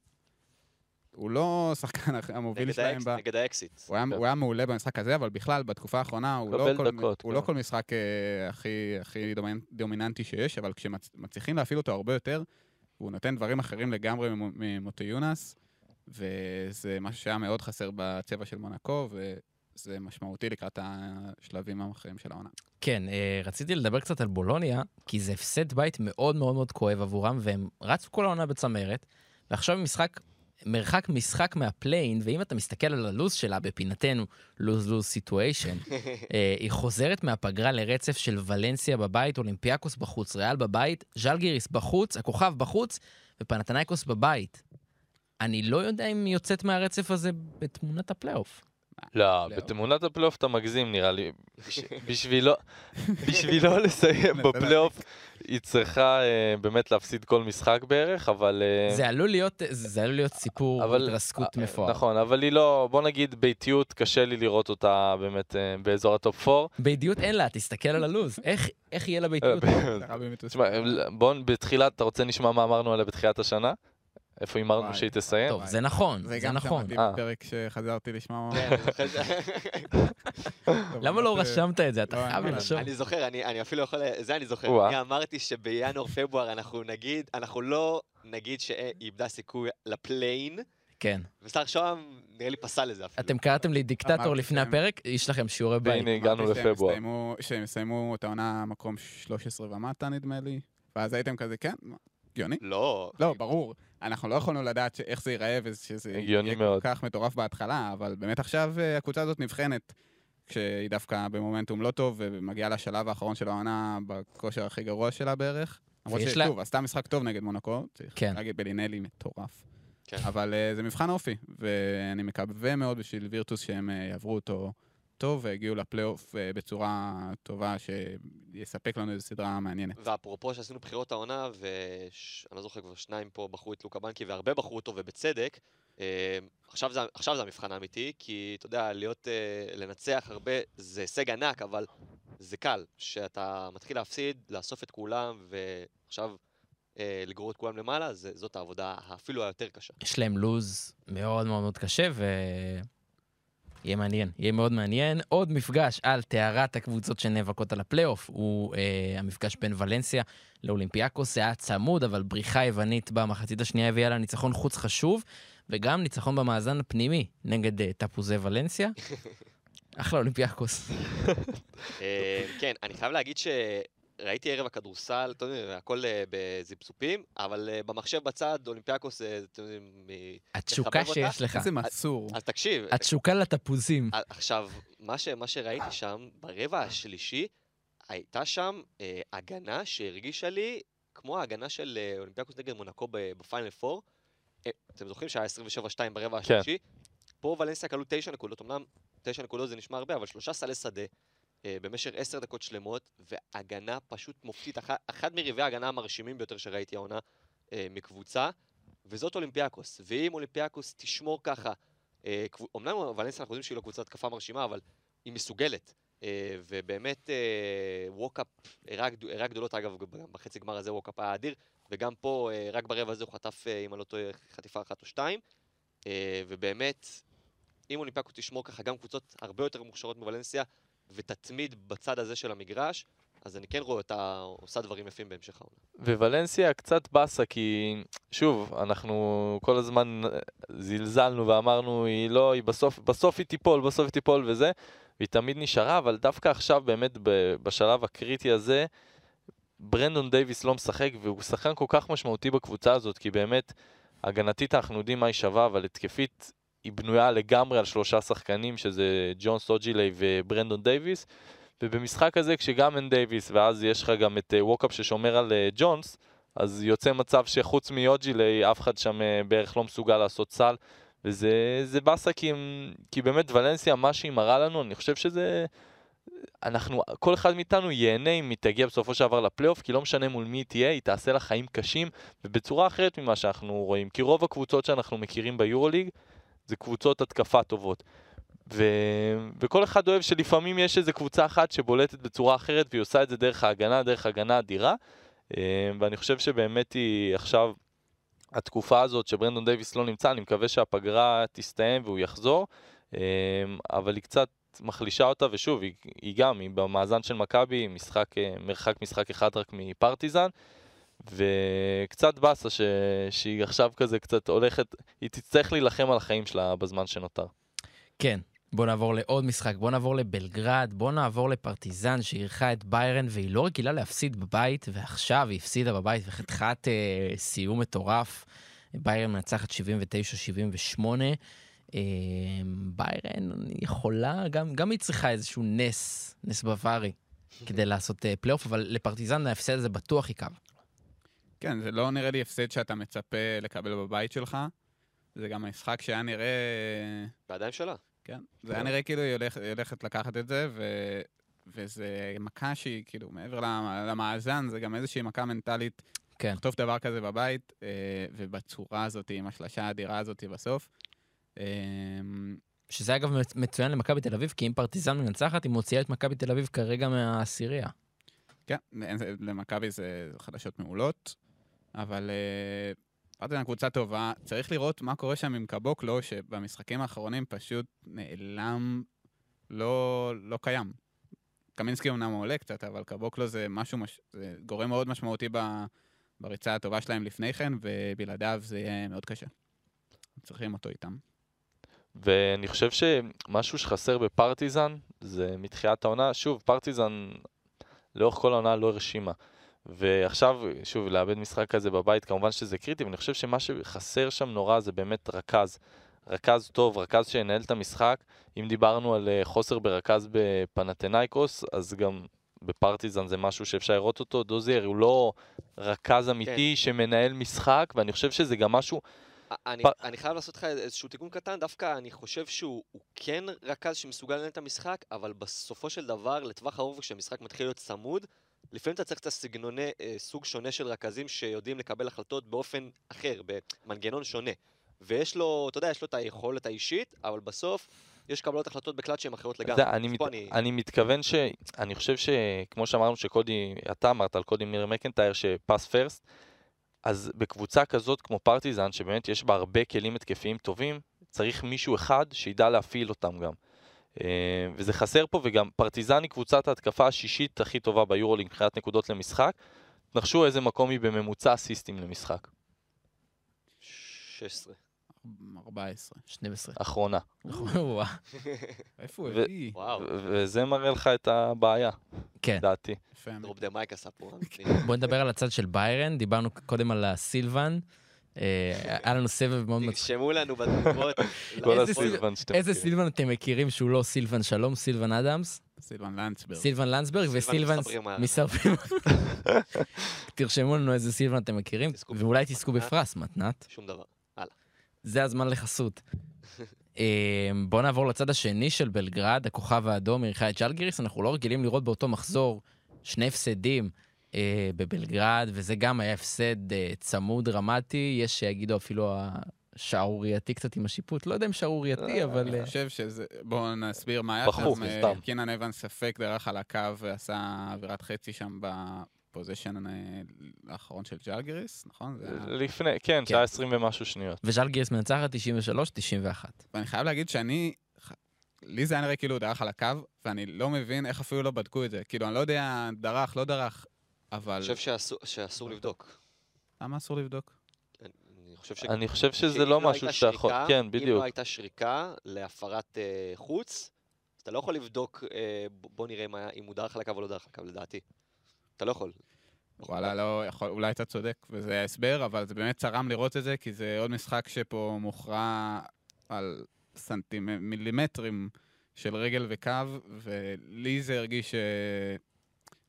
הוא לא שחקן המוביל נגד שלהם האקס- ב... נגד האקסיט. הוא היה, כן. הוא היה מעולה במשחק הזה, אבל בכלל, בתקופה האחרונה, הוא, לא כל, דקות, הוא כן. לא כל משחק אה, הכי, הכי דומינ- דומיננטי שיש, אבל כשמצליחים להפעיל אותו הרבה יותר, הוא נותן דברים אחרים לגמרי ממ- ממוטיונס, וזה משהו שהיה מאוד חסר בצבע של מונקו, וזה משמעותי לקראת השלבים האחרים של העונה. כן, אה, רציתי לדבר קצת על בולוניה, כי זה הפסד בית מאוד מאוד מאוד כואב עבורם, והם רצו כל העונה בצמרת, ועכשיו משחק, מרחק משחק מהפליי-אין, ואם אתה מסתכל על הלו"ז שלה, בפינתנו, lose-lose situation, *laughs* אה, היא חוזרת מהפגרה לרצף של ולנסיה בבית, אולימפיאקוס בחוץ, ריאל בבית, ז'לגיריס בחוץ, הכוכב בחוץ, ופנאתינייקוס בבית. אני לא יודע אם היא יוצאת מהרצף הזה בתמונת הפלייאוף. לא, לא. בתמונת הפלייאוף אתה מגזים נראה לי. *laughs* בשבילו, *laughs* לסיים. בפלייאוף, היא צריכה אה, באמת להפסיד כל משחק בערך, אבל... אה, זה עלול להיות, זה עלול להיות סיפור התרסקות אה, מפואר. נכון, אבל היא לא, בוא נגיד ביתיות, קשה לי לראות אותה באמת באזור הטופ 4. בידיעות אין לה, תסתכל על הלו"ז. איך- איך יהיה לה תשמע, בוא בתחילת, אתה רוצה נשמע מה אמרנו עליה בתחילת השנה? איפה הימרנו. שהיא תסיים? טוב, זה נכון, זה זה גם נכון. שמעתי אה. בפרק שחזרתי לשמוע. כן, למה לא רשמת את זה? אתה לא, חייב אין לרשום. אני זוכר, אני אני אפילו יכול... זה אני זוכר. אני אמרתי שבינואר-פברואר אנחנו נגיד, אנחנו לא נגיד שהיא איבדה סיכוי לפליין, כן. ושר שוהם נראה לי פסל לזה אפילו. אתם קראתם לי דיקטטור לפני הפרק, יש לכם שיעורי בית. והנה הגענו לפברואר. שהם יסיימו את העונה מקום 13 ומטה נדמה לי, ואז הייתם כזה, כן, הגיוני? לא. לא, ברור. אנחנו לא יכולנו לדעת איך זה ייראה ושזה יהיה מאוד. כל כך מטורף בהתחלה, אבל באמת עכשיו אה, הקבוצה הזאת נבחנת, כשהיא דווקא במומנטום לא טוב ומגיעה לשלב האחרון של העונה בכושר הכי גרוע שלה בערך. למרות ויש לה- ששוב, עשתה משחק טוב נגד מונקו, צריך כן. להגיד בלינלי מטורף. כן. אבל אה, זה מבחן אופי, ואני מקווה מאוד בשביל וירטוס שהם אה, יעברו אותו טוב והגיעו לפלייאוף אה, בצורה טובה שיספק לנו איזו סדרה מעניינת. ואפרופו שעשינו בחירות העונה, ואני לא זוכר כבר שניים פה בחרו את לוקה בנקי, והרבה בחרו אותו ובצדק, אה, עכשיו זה, עכשיו זה המבחן האמיתי, כי אתה יודע, להיות, אה, לנצח הרבה זה הישג ענק, אבל זה קל. שאתה מתחיל להפסיד, לאסוף את כולם, ועכשיו לגרור את כולם למעלה, זה, זאת העבודה אפילו היותר קשה. יש להם לוז מאוד מאוד מאוד קשה, ו... יהיה מעניין, יהיה מאוד מעניין. עוד מפגש על טהרת הקבוצות שנאבקות על הפלייאוף, הוא אה, המפגש בין ולנסיה לאולימפיאקוס. זה היה צמוד, אבל בריחה יוונית במחצית השנייה הביאה לה ניצחון חוץ חשוב, וגם ניצחון במאזן הפנימי נגד אה, תפוזי ולנסיה. *laughs* אחלה אולימפיאקוס. אה, כן, אני חייב להגיד שראיתי ערב הכדורסל, אתם יודעים, הכל אה, בזיפזופים, אבל אה, במחשב בצד, אולימפיאקוס, אה, אתם יודעים, מ- התשוקה שיש לך, איזה מסור. אז תקשיב, התשוקה לתפוזים. עכשיו, מה, ש, מה שראיתי שם, ברבע השלישי, הייתה שם אה, הגנה שהרגישה לי כמו ההגנה של אולימפיאקוס נגד מונקו ב- ב Final 4. אה, אתם זוכרים שהיה 27-2 ברבע כן. השלישי? פה ולנסיה כלו 9 נקודות, אמנם 9 נקודות זה נשמע הרבה, אבל שלושה סלי שדה במשך 10 דקות שלמות, והגנה פשוט מופתית, אח, אחד מרבעי ההגנה המרשימים ביותר שראיתי העונה אה, מקבוצה, וזאת אולימפיאקוס. ואם אולימפיאקוס תשמור ככה אה, אומנם ולנסיה אנחנו יודעים שהיא לא קבוצת התקפה מרשימה, אבל היא מסוגלת. אה, ובאמת אה, ווקאפ הראה גדו- הראה גדולות, אגב, בחצי גמר הזה ווקאפ היה אדיר, וגם פה, אה, רק ברבע הזה הוא חטף, אה, אם אני לא טועה, חטיפה אחת או שתיים. אה, ובאמת, אם אולימפיאקוס תשמור ככה גם קבוצות הרבה יותר מוכשרות מוולנסיה, ותתמיד בצד הזה של המגרש, אז אני כן רואה אותה עושה דברים יפים בהמשך העונה. וולנסיה קצת באסה, כי שוב, אנחנו כל הזמן זלזלנו ואמרנו, היא לא, היא בסוף, בסוף היא תיפול, בסוף היא תיפול וזה, והיא תמיד נשארה, אבל דווקא עכשיו, באמת, בשלב הקריטי הזה, ברנדון דייוויס לא משחק, והוא שחקן כל כך משמעותי בקבוצה הזאת, כי באמת, הגנתית אנחנו יודעים מה היא שווה, אבל התקפית היא בנויה לגמרי על שלושה שחקנים, שזה ג'ונס אוג'לה וברנדון דייוויס. ובמשחק הזה, כשגם אין דייוויס, ואז יש לך גם את אה, ווקאפ ששומר על אה, ג'ונס, אז יוצא מצב שחוץ מאוג'ילי, אף אחד שם אה, בערך לא מסוגל לעשות סל. וזה זה באסה כי, כי באמת ולנסיה, מה שהיא מראה לנו, אני חושב שזה... אנחנו, כל אחד מאיתנו ייהנה אם היא תגיע בסופו של דבר לפלייאוף, כי לא משנה מול מי היא תהיה, היא תעשה לה חיים קשים, ובצורה אחרת ממה שאנחנו רואים. כי רוב הקבוצות שאנחנו מכירים ביורוליג, זה קבוצות התקפה טובות. ו... וכל אחד אוהב שלפעמים יש איזו קבוצה אחת שבולטת בצורה אחרת והיא עושה את זה דרך ההגנה, דרך הגנה אדירה. אה, ואני חושב שבאמת היא עכשיו, התקופה הזאת שברנדון דייוויס לא נמצא, אני מקווה שהפגרה תסתיים והוא יחזור, אה, אבל היא קצת מחלישה אותה, ושוב, היא, היא גם, היא במאזן של מכבי, משחק, אה, מרחק משחק אחד רק מפרטיזן. וקצת באסה ש... שהיא עכשיו כזה קצת הולכת, היא תצטרך להילחם על החיים שלה בזמן שנותר. כן, בוא נעבור לעוד משחק, בוא נעבור לבלגרד, בוא נעבור לפרטיזן שאירחה את ביירן, והיא לא רגילה להפסיד בבית, ועכשיו היא הפסידה בבית וחתיכת אה, סיום מטורף. ביירן מנצחת 79-78. אה, ביירן יכולה, גם, גם היא צריכה איזשהו נס, נס בווארי, כדי לעשות אה, פלייאוף, אבל לפרטיזן ההפסד הזה בטוח יכאב. כן, זה לא נראה לי הפסד שאתה מצפה לקבל בבית שלך. זה גם המשחק שהיה נראה... בידיים שלה. כן, זה היה נראה כאילו היא הולכ- היא הולכת לקחת את זה, ו... וזה מכה שהיא, כאילו, מעבר למ- למאזן, זה גם איזושהי מכה מנטלית. כן. לכתוב דבר כזה בבית, אה, ובצורה הזאת, עם השלשה האדירה הזאת בסוף. אה, שזה אגב מצ- מצוין למכבי תל אביב, כי אם פרטיזן מנצחת, היא מוציאה את מכבי תל אביב כרגע מהעשירייה. כן, למכבי זה חדשות מעולות, אבל אה, פרטיזן קבוצה טובה. צריך לראות מה קורה שם עם קבוקלו, שבמשחקים האחרונים פשוט נעלם, לא, לא קיים. קמינסקי אומנם עולה קצת, אבל קבוקלו זה משהו, מש... זה גורם מאוד משמעותי ב... בריצה הטובה שלהם לפני כן, ובלעדיו זה יהיה מאוד קשה. צריכים אותו איתם. ואני חושב שמשהו שחסר בפרטיזן זה מתחילת העונה, שוב, פרטיזן לאורך כל העונה לא הרשימה. ועכשיו, שוב, לאבד משחק כזה בבית, כמובן שזה קריטי, ואני חושב שמה שחסר שם נורא זה באמת רכז. רכז טוב, רכז שינהל את המשחק. אם דיברנו על אה, חוסר ברכז בפנתנאיקוס, אז גם בפרטיזן זה משהו שאפשר לראות אותו. דוזייר הוא לא רכז אמיתי שמנהל משחק, ואני חושב שזה גם משהו אני, פ- אני חייב לעשות לך איזשהו תיקון קטן, דווקא אני חושב שהוא הוא כן רכז שמסוגל לנהל את המשחק, אבל בסופו של דבר, לטווח ארוך, כשהמשחק מתחיל להיות צמוד, לפעמים אתה צריך את הסגנוני, אה, סוג שונה של רכזים שיודעים לקבל החלטות באופן אחר, במנגנון שונה. ויש לו, אתה יודע, יש לו את היכולת האישית, אבל בסוף יש קבלות החלטות בקלט שהן אחרות לגמרי. אני, מת... אני... אני מתכוון ש... אני חושב שכמו שאמרנו שקודי, אתה אמרת על קודי מיר מקנטייר שפס פרסט, אז בקבוצה כזאת כמו פרטיזן, שבאמת יש בה הרבה כלים התקפיים טובים, צריך מישהו אחד שידע להפעיל אותם גם. אה, וזה חסר פה, וגם פרטיזן היא קבוצת ההתקפה השישית הכי טובה ביורוליג מבחינת נקודות למשחק. נחשו איזה מקום היא בממוצע אסיסטים למשחק. 16. 14. 12. אחרונה. *laughs* איפה הוא הביא? וזה מראה לך את הבעיה, כן. לדעתי. drop the mic עשה פה. *laughs* בוא נדבר על הצד של ביירן, דיברנו קודם על הסילבן. אה, היה לנו סבב מאוד מצחיק. תרשמו לנו בתגובות. כל איזה הסילבן שאתם איזה מכירים. סילבן אתם מכירים שהוא לא סילבן שלום, סילבן אדמס, סילבן לנדסברג. סילבן לנדסברג וסילבן מספרים מסרבים. *laughs* תרשמו לנו איזה סילבן אתם מכירים, ואולי תזכו. בפרס, מתנת. שום דבר. זה הזמן לחסות. אה, בואו נעבור לצד השני של בלגרד, הכוכב האדום אירחה את ז'לגיריס, אנחנו לא רגילים לראות באותו מחזור שני הפסדים אה, בבלגרד, וזה גם היה הפסד אה, צמוד, דרמטי, יש שיגידו אפילו השערורייתי קצת עם השיפוט, לא יודע אם שערורייתי, אבל... אה, אני חושב שזה... בואו נסביר מה היה שם. אה. קינן אבן ספק דרך על הקו ועשה עבירת חצי שם בפוזיישן אה, האחרון של ג'לגריס, נכון? זה היה- לפני, כן, שהיה 20 ומשהו שניות. וז'לגיריס מנצחת 93-91. ואני חייב להגיד שאני... לי זה היה נראה כאילו הוא דרך על הקו, ואני לא מבין איך אפילו לא בדקו את זה. כאילו, אני לא יודע, דרך, לא דרך, אבל... אני חושב שאסור- שאסור לבדוק. למה אסור לבדוק? אני חושב ש... אני חושב שזה לא הייתה משהו שאתה יכול... כן, אם בדיוק. לא הייתה שריקה להפרת אה, חוץ, אתה לא יכול לבדוק, אה, בוא נראה מה- אם הוא דרך על הקו או לא דרך על הקו, לדעתי. אתה לא יכול. וואלה, לא יכול, אולי אתה צודק, וזה ההסבר, אבל זה באמת צרם לראות את זה, כי זה עוד משחק שפה מוכרע על סנטימילימטרים של רגל וקו, ולי זה הרגיש ש...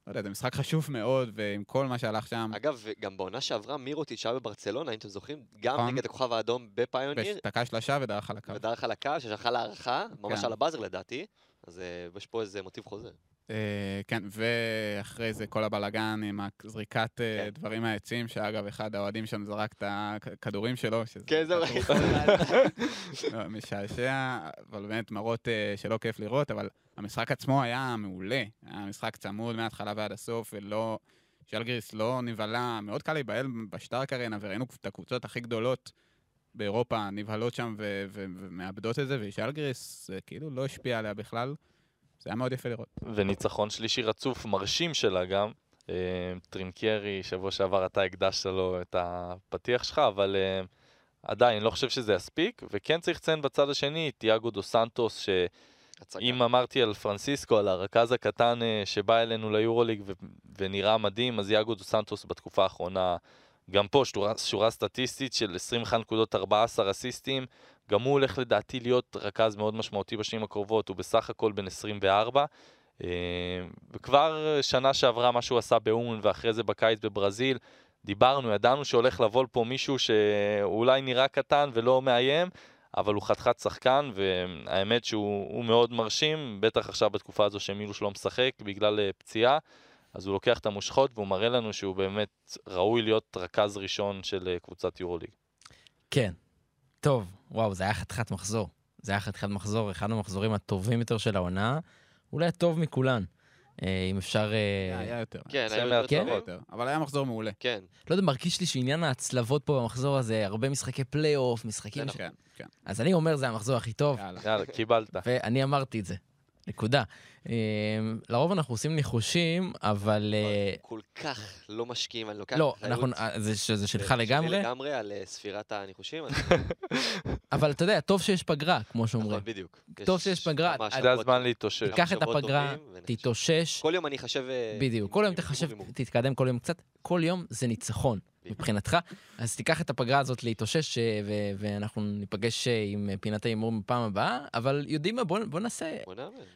לא יודע, זה משחק חשוב מאוד, ועם כל מה שהלך שם, אגב, גם בעונה שעברה מירוטיץ' היה בברצלונה, אם אתם זוכרים, גם נכון. נגד הכוכב האדום בפיוניר, ותקע שלושה ודרך על הקו. ודרך על הקו, ששלחה להערכה, ממש כן. על הבאזר לדעתי, אז אה, יש פה איזה מוטיב חוזר. אה, כן, ואחרי זה כל הבלגן עם הזריקת אה, כן. דברים מהעצים, שאגב, אחד האוהדים שם זרק את הכדורים שלו, שזה כן, זהו. כדור *laughs* לא, משעשע, אבל באמת מראות אה, שלא כיף לראות, אבל המשחק עצמו היה מעולה. היה משחק צמוד מההתחלה ועד הסוף, ולא... שלגריס לא נבהלה, מאוד קל להיבהל בשטארק ארנה, וראינו את הקבוצות הכי גדולות באירופה נבהלות שם ו- ו- ומאבדות את זה, ושלגריס זה כאילו לא השפיע עליה בכלל. זה היה מאוד יפה לראות. וניצחון שלישי רצוף מרשים שלה גם. אה, טרינקיירי, שבוע שעבר אתה הקדשת לו את הפתיח שלך, אבל אה, עדיין, לא חושב שזה יספיק. וכן צריך לציין בצד השני את יאגו דוס סנטוס, הצגה. שאם אמרתי על פרנסיסקו, על הרכז הקטן אה, שבא אלינו ליורוליג ו- ונראה מדהים, אז יאגו דוס סנטוס בתקופה האחרונה, גם פה שורה, שורה סטטיסטית של 21 נקודות 14 אסיסטים. גם הוא הולך לדעתי להיות רכז מאוד משמעותי בשנים הקרובות, הוא בסך הכל בן 24. אה, וכבר שנה שעברה מה שהוא עשה באומן ואחרי זה בקיץ בברזיל, דיברנו, ידענו שהולך לבוא פה מישהו שאולי נראה קטן ולא מאיים, אבל הוא חתיכת שחקן, והאמת שהוא הוא מאוד מרשים, בטח עכשיו בתקופה הזו שמילוש לא משחק בגלל אה, פציעה, אז הוא לוקח את המושכות והוא מראה לנו שהוא באמת ראוי להיות רכז ראשון של אה, קבוצת יורוליג. כן. טוב, וואו, זה היה חתיכת מחזור. זה היה חתיכת מחזור, אחד המחזורים הטובים יותר של העונה, אולי הטוב מכולן. אה, אם אפשר... אה, היה יותר. כן. יותר היה טובים. יותר. אבל היה מחזור מעולה. כן, לא יודע, מרגיש לי שעניין ההצלבות פה במחזור הזה, הרבה משחקי פלייאוף, משחקים... נכון. כן, כן. אז אני אומר, זה המחזור הכי טוב. יאללה, קיבלת. ואני אמרתי את זה. נקודה. אה, לרוב אנחנו עושים ניחושים, אבל... אה, כל כך לא משקיעים, אני לוקח לא. אנחנו... אה, זה ש- זה זה שלך שלי לגמרי, לגמרי על אה, ספירת הניחושים. *laughs* אבל אתה יודע, טוב שיש פגרה, כמו שאומרים. נכון, בדיוק. טוב יש שיש פגרה, זה הזמן להתאושש. תיקח את הפגרה. תתאושש, כל יום אני אחשב... בדיוק, כל יום תחשב. תתקדם כל יום קצת, כל יום זה ניצחון. מבחינתך. אז תיקח את הפגרה הזאת להתאושש, אה, ו- ואנחנו ניפגש אה, עם אה, פינת ההימור בפעם הבאה, אבל יודעים מה, בוא בוא נעשה...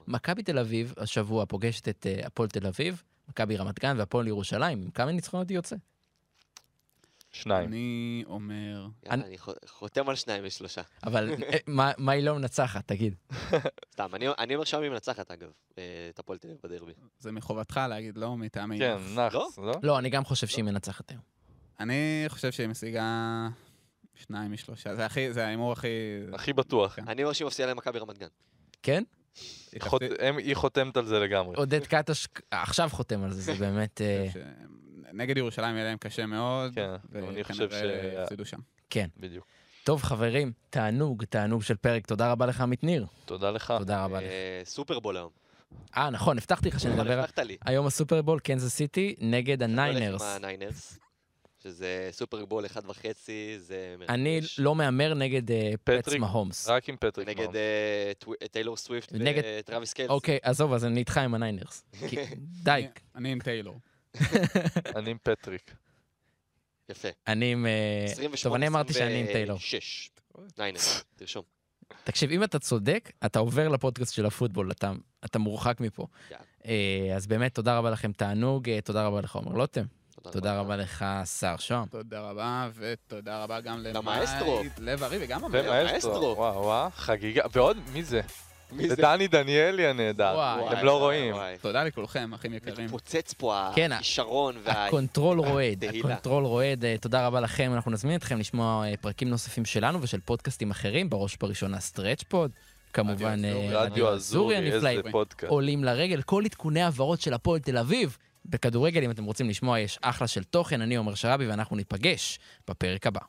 מכבי תל אביב השבוע פוגשת את הפועל תל אביב, מכבי רמת גן והפועל ירושלים, עם כמה ניצחונות היא יוצא? שניים. אני אומר... יאללה, אני- חותם על שניים משלושה. אבל מה- מה היא לא מנצחת, תגיד. *laughs* סתם, אני- אני אומר שם היא מנצחת, אגב, את הפועל תל אביב בדרבי. זה מחובתך להגיד לא מטעמי... כן, נוח. נאחס, לא? לא, אני גם חושב שהיא מנצחת היום. אני חושב שהיא משיגה שניים משלושה. זה הכי, זה ההימור הכי... הכי בטוח. כן. אני אומר שהיא מפסידה למכבי רמת גן. כן? היא הם- חותמת על זה לגמרי. עודד קטש עכשיו חותם על זה, זה באמת... אה, ש- נגד ירושלים יהיה להם קשה מאוד, כן, אני חושב שם. בדיוק. טוב, חברים, תענוג, תענוג של פרק. תודה רבה לך, עמית ניר. תודה לך. תודה רבה לך. אה, סופרבול היום. אה, נכון, הבטחתי לך שנדבר הבטחת לי. היום הסופרבול, קנזס סיטי, נגד הניינרס. שזה סופרבול אחד וחצי, זה אני מרגש. לא מהמר נגד אה, פט- פטריק מהומס. רק עם פטריק. נגד מהומס. אה, טו- טיילור סוויפט נגד- וטרוויס קלסי. אוקיי, עזוב, אז אני איתך עם הניינרס. *laughs* די, אני- אני עם טיילור. *laughs* אני עם פטריק. יפה. אני עם... אה, 28, טוב, אני אמרתי שאני עם טיילור. 26. ניינרס, תרשום. תקשיב, אם אתה צודק, אתה עובר לפודקאסט של הפוטבול, אתה, אתה מורחק מפה. אה, אז באמת, תודה רבה לכם, תענוג, אה, תודה רבה לך, עומר לוטם. תודה. רבה לך, שחר שוהם. תודה רבה, ותודה רבה גם למאסטרו. למאי, לב ארי וגם המאסטרו. וואו, וואו, חגיגה. ועוד, מי זה? מי זה? דני דניאלי הנהדר. וואי, לא רואים. תודה לכולכם, אחים יקרים. מתפוצץ פה כן, הכישרון וה... הקונטרול רועד. הקונטרול רועד, אה, תודה רבה לכם, אנחנו נזמין אתכם לשמוע אה, פרקים נוספים שלנו ושל פודקאסטים אחרים, בראש ובראשונה סטרץ' פור, כמובן רדיו אה, אזורי. רדיו אזורי, הנפלא, איזה פודקאסט. עולים לרגל, כל עדכוני העברות של הפועל תל אביב. בכדורגל, אם אתם רוצים לשמוע, יש אחלה של תוכן, אני עומר שראבי ואנחנו ניפגש בפרק הבא.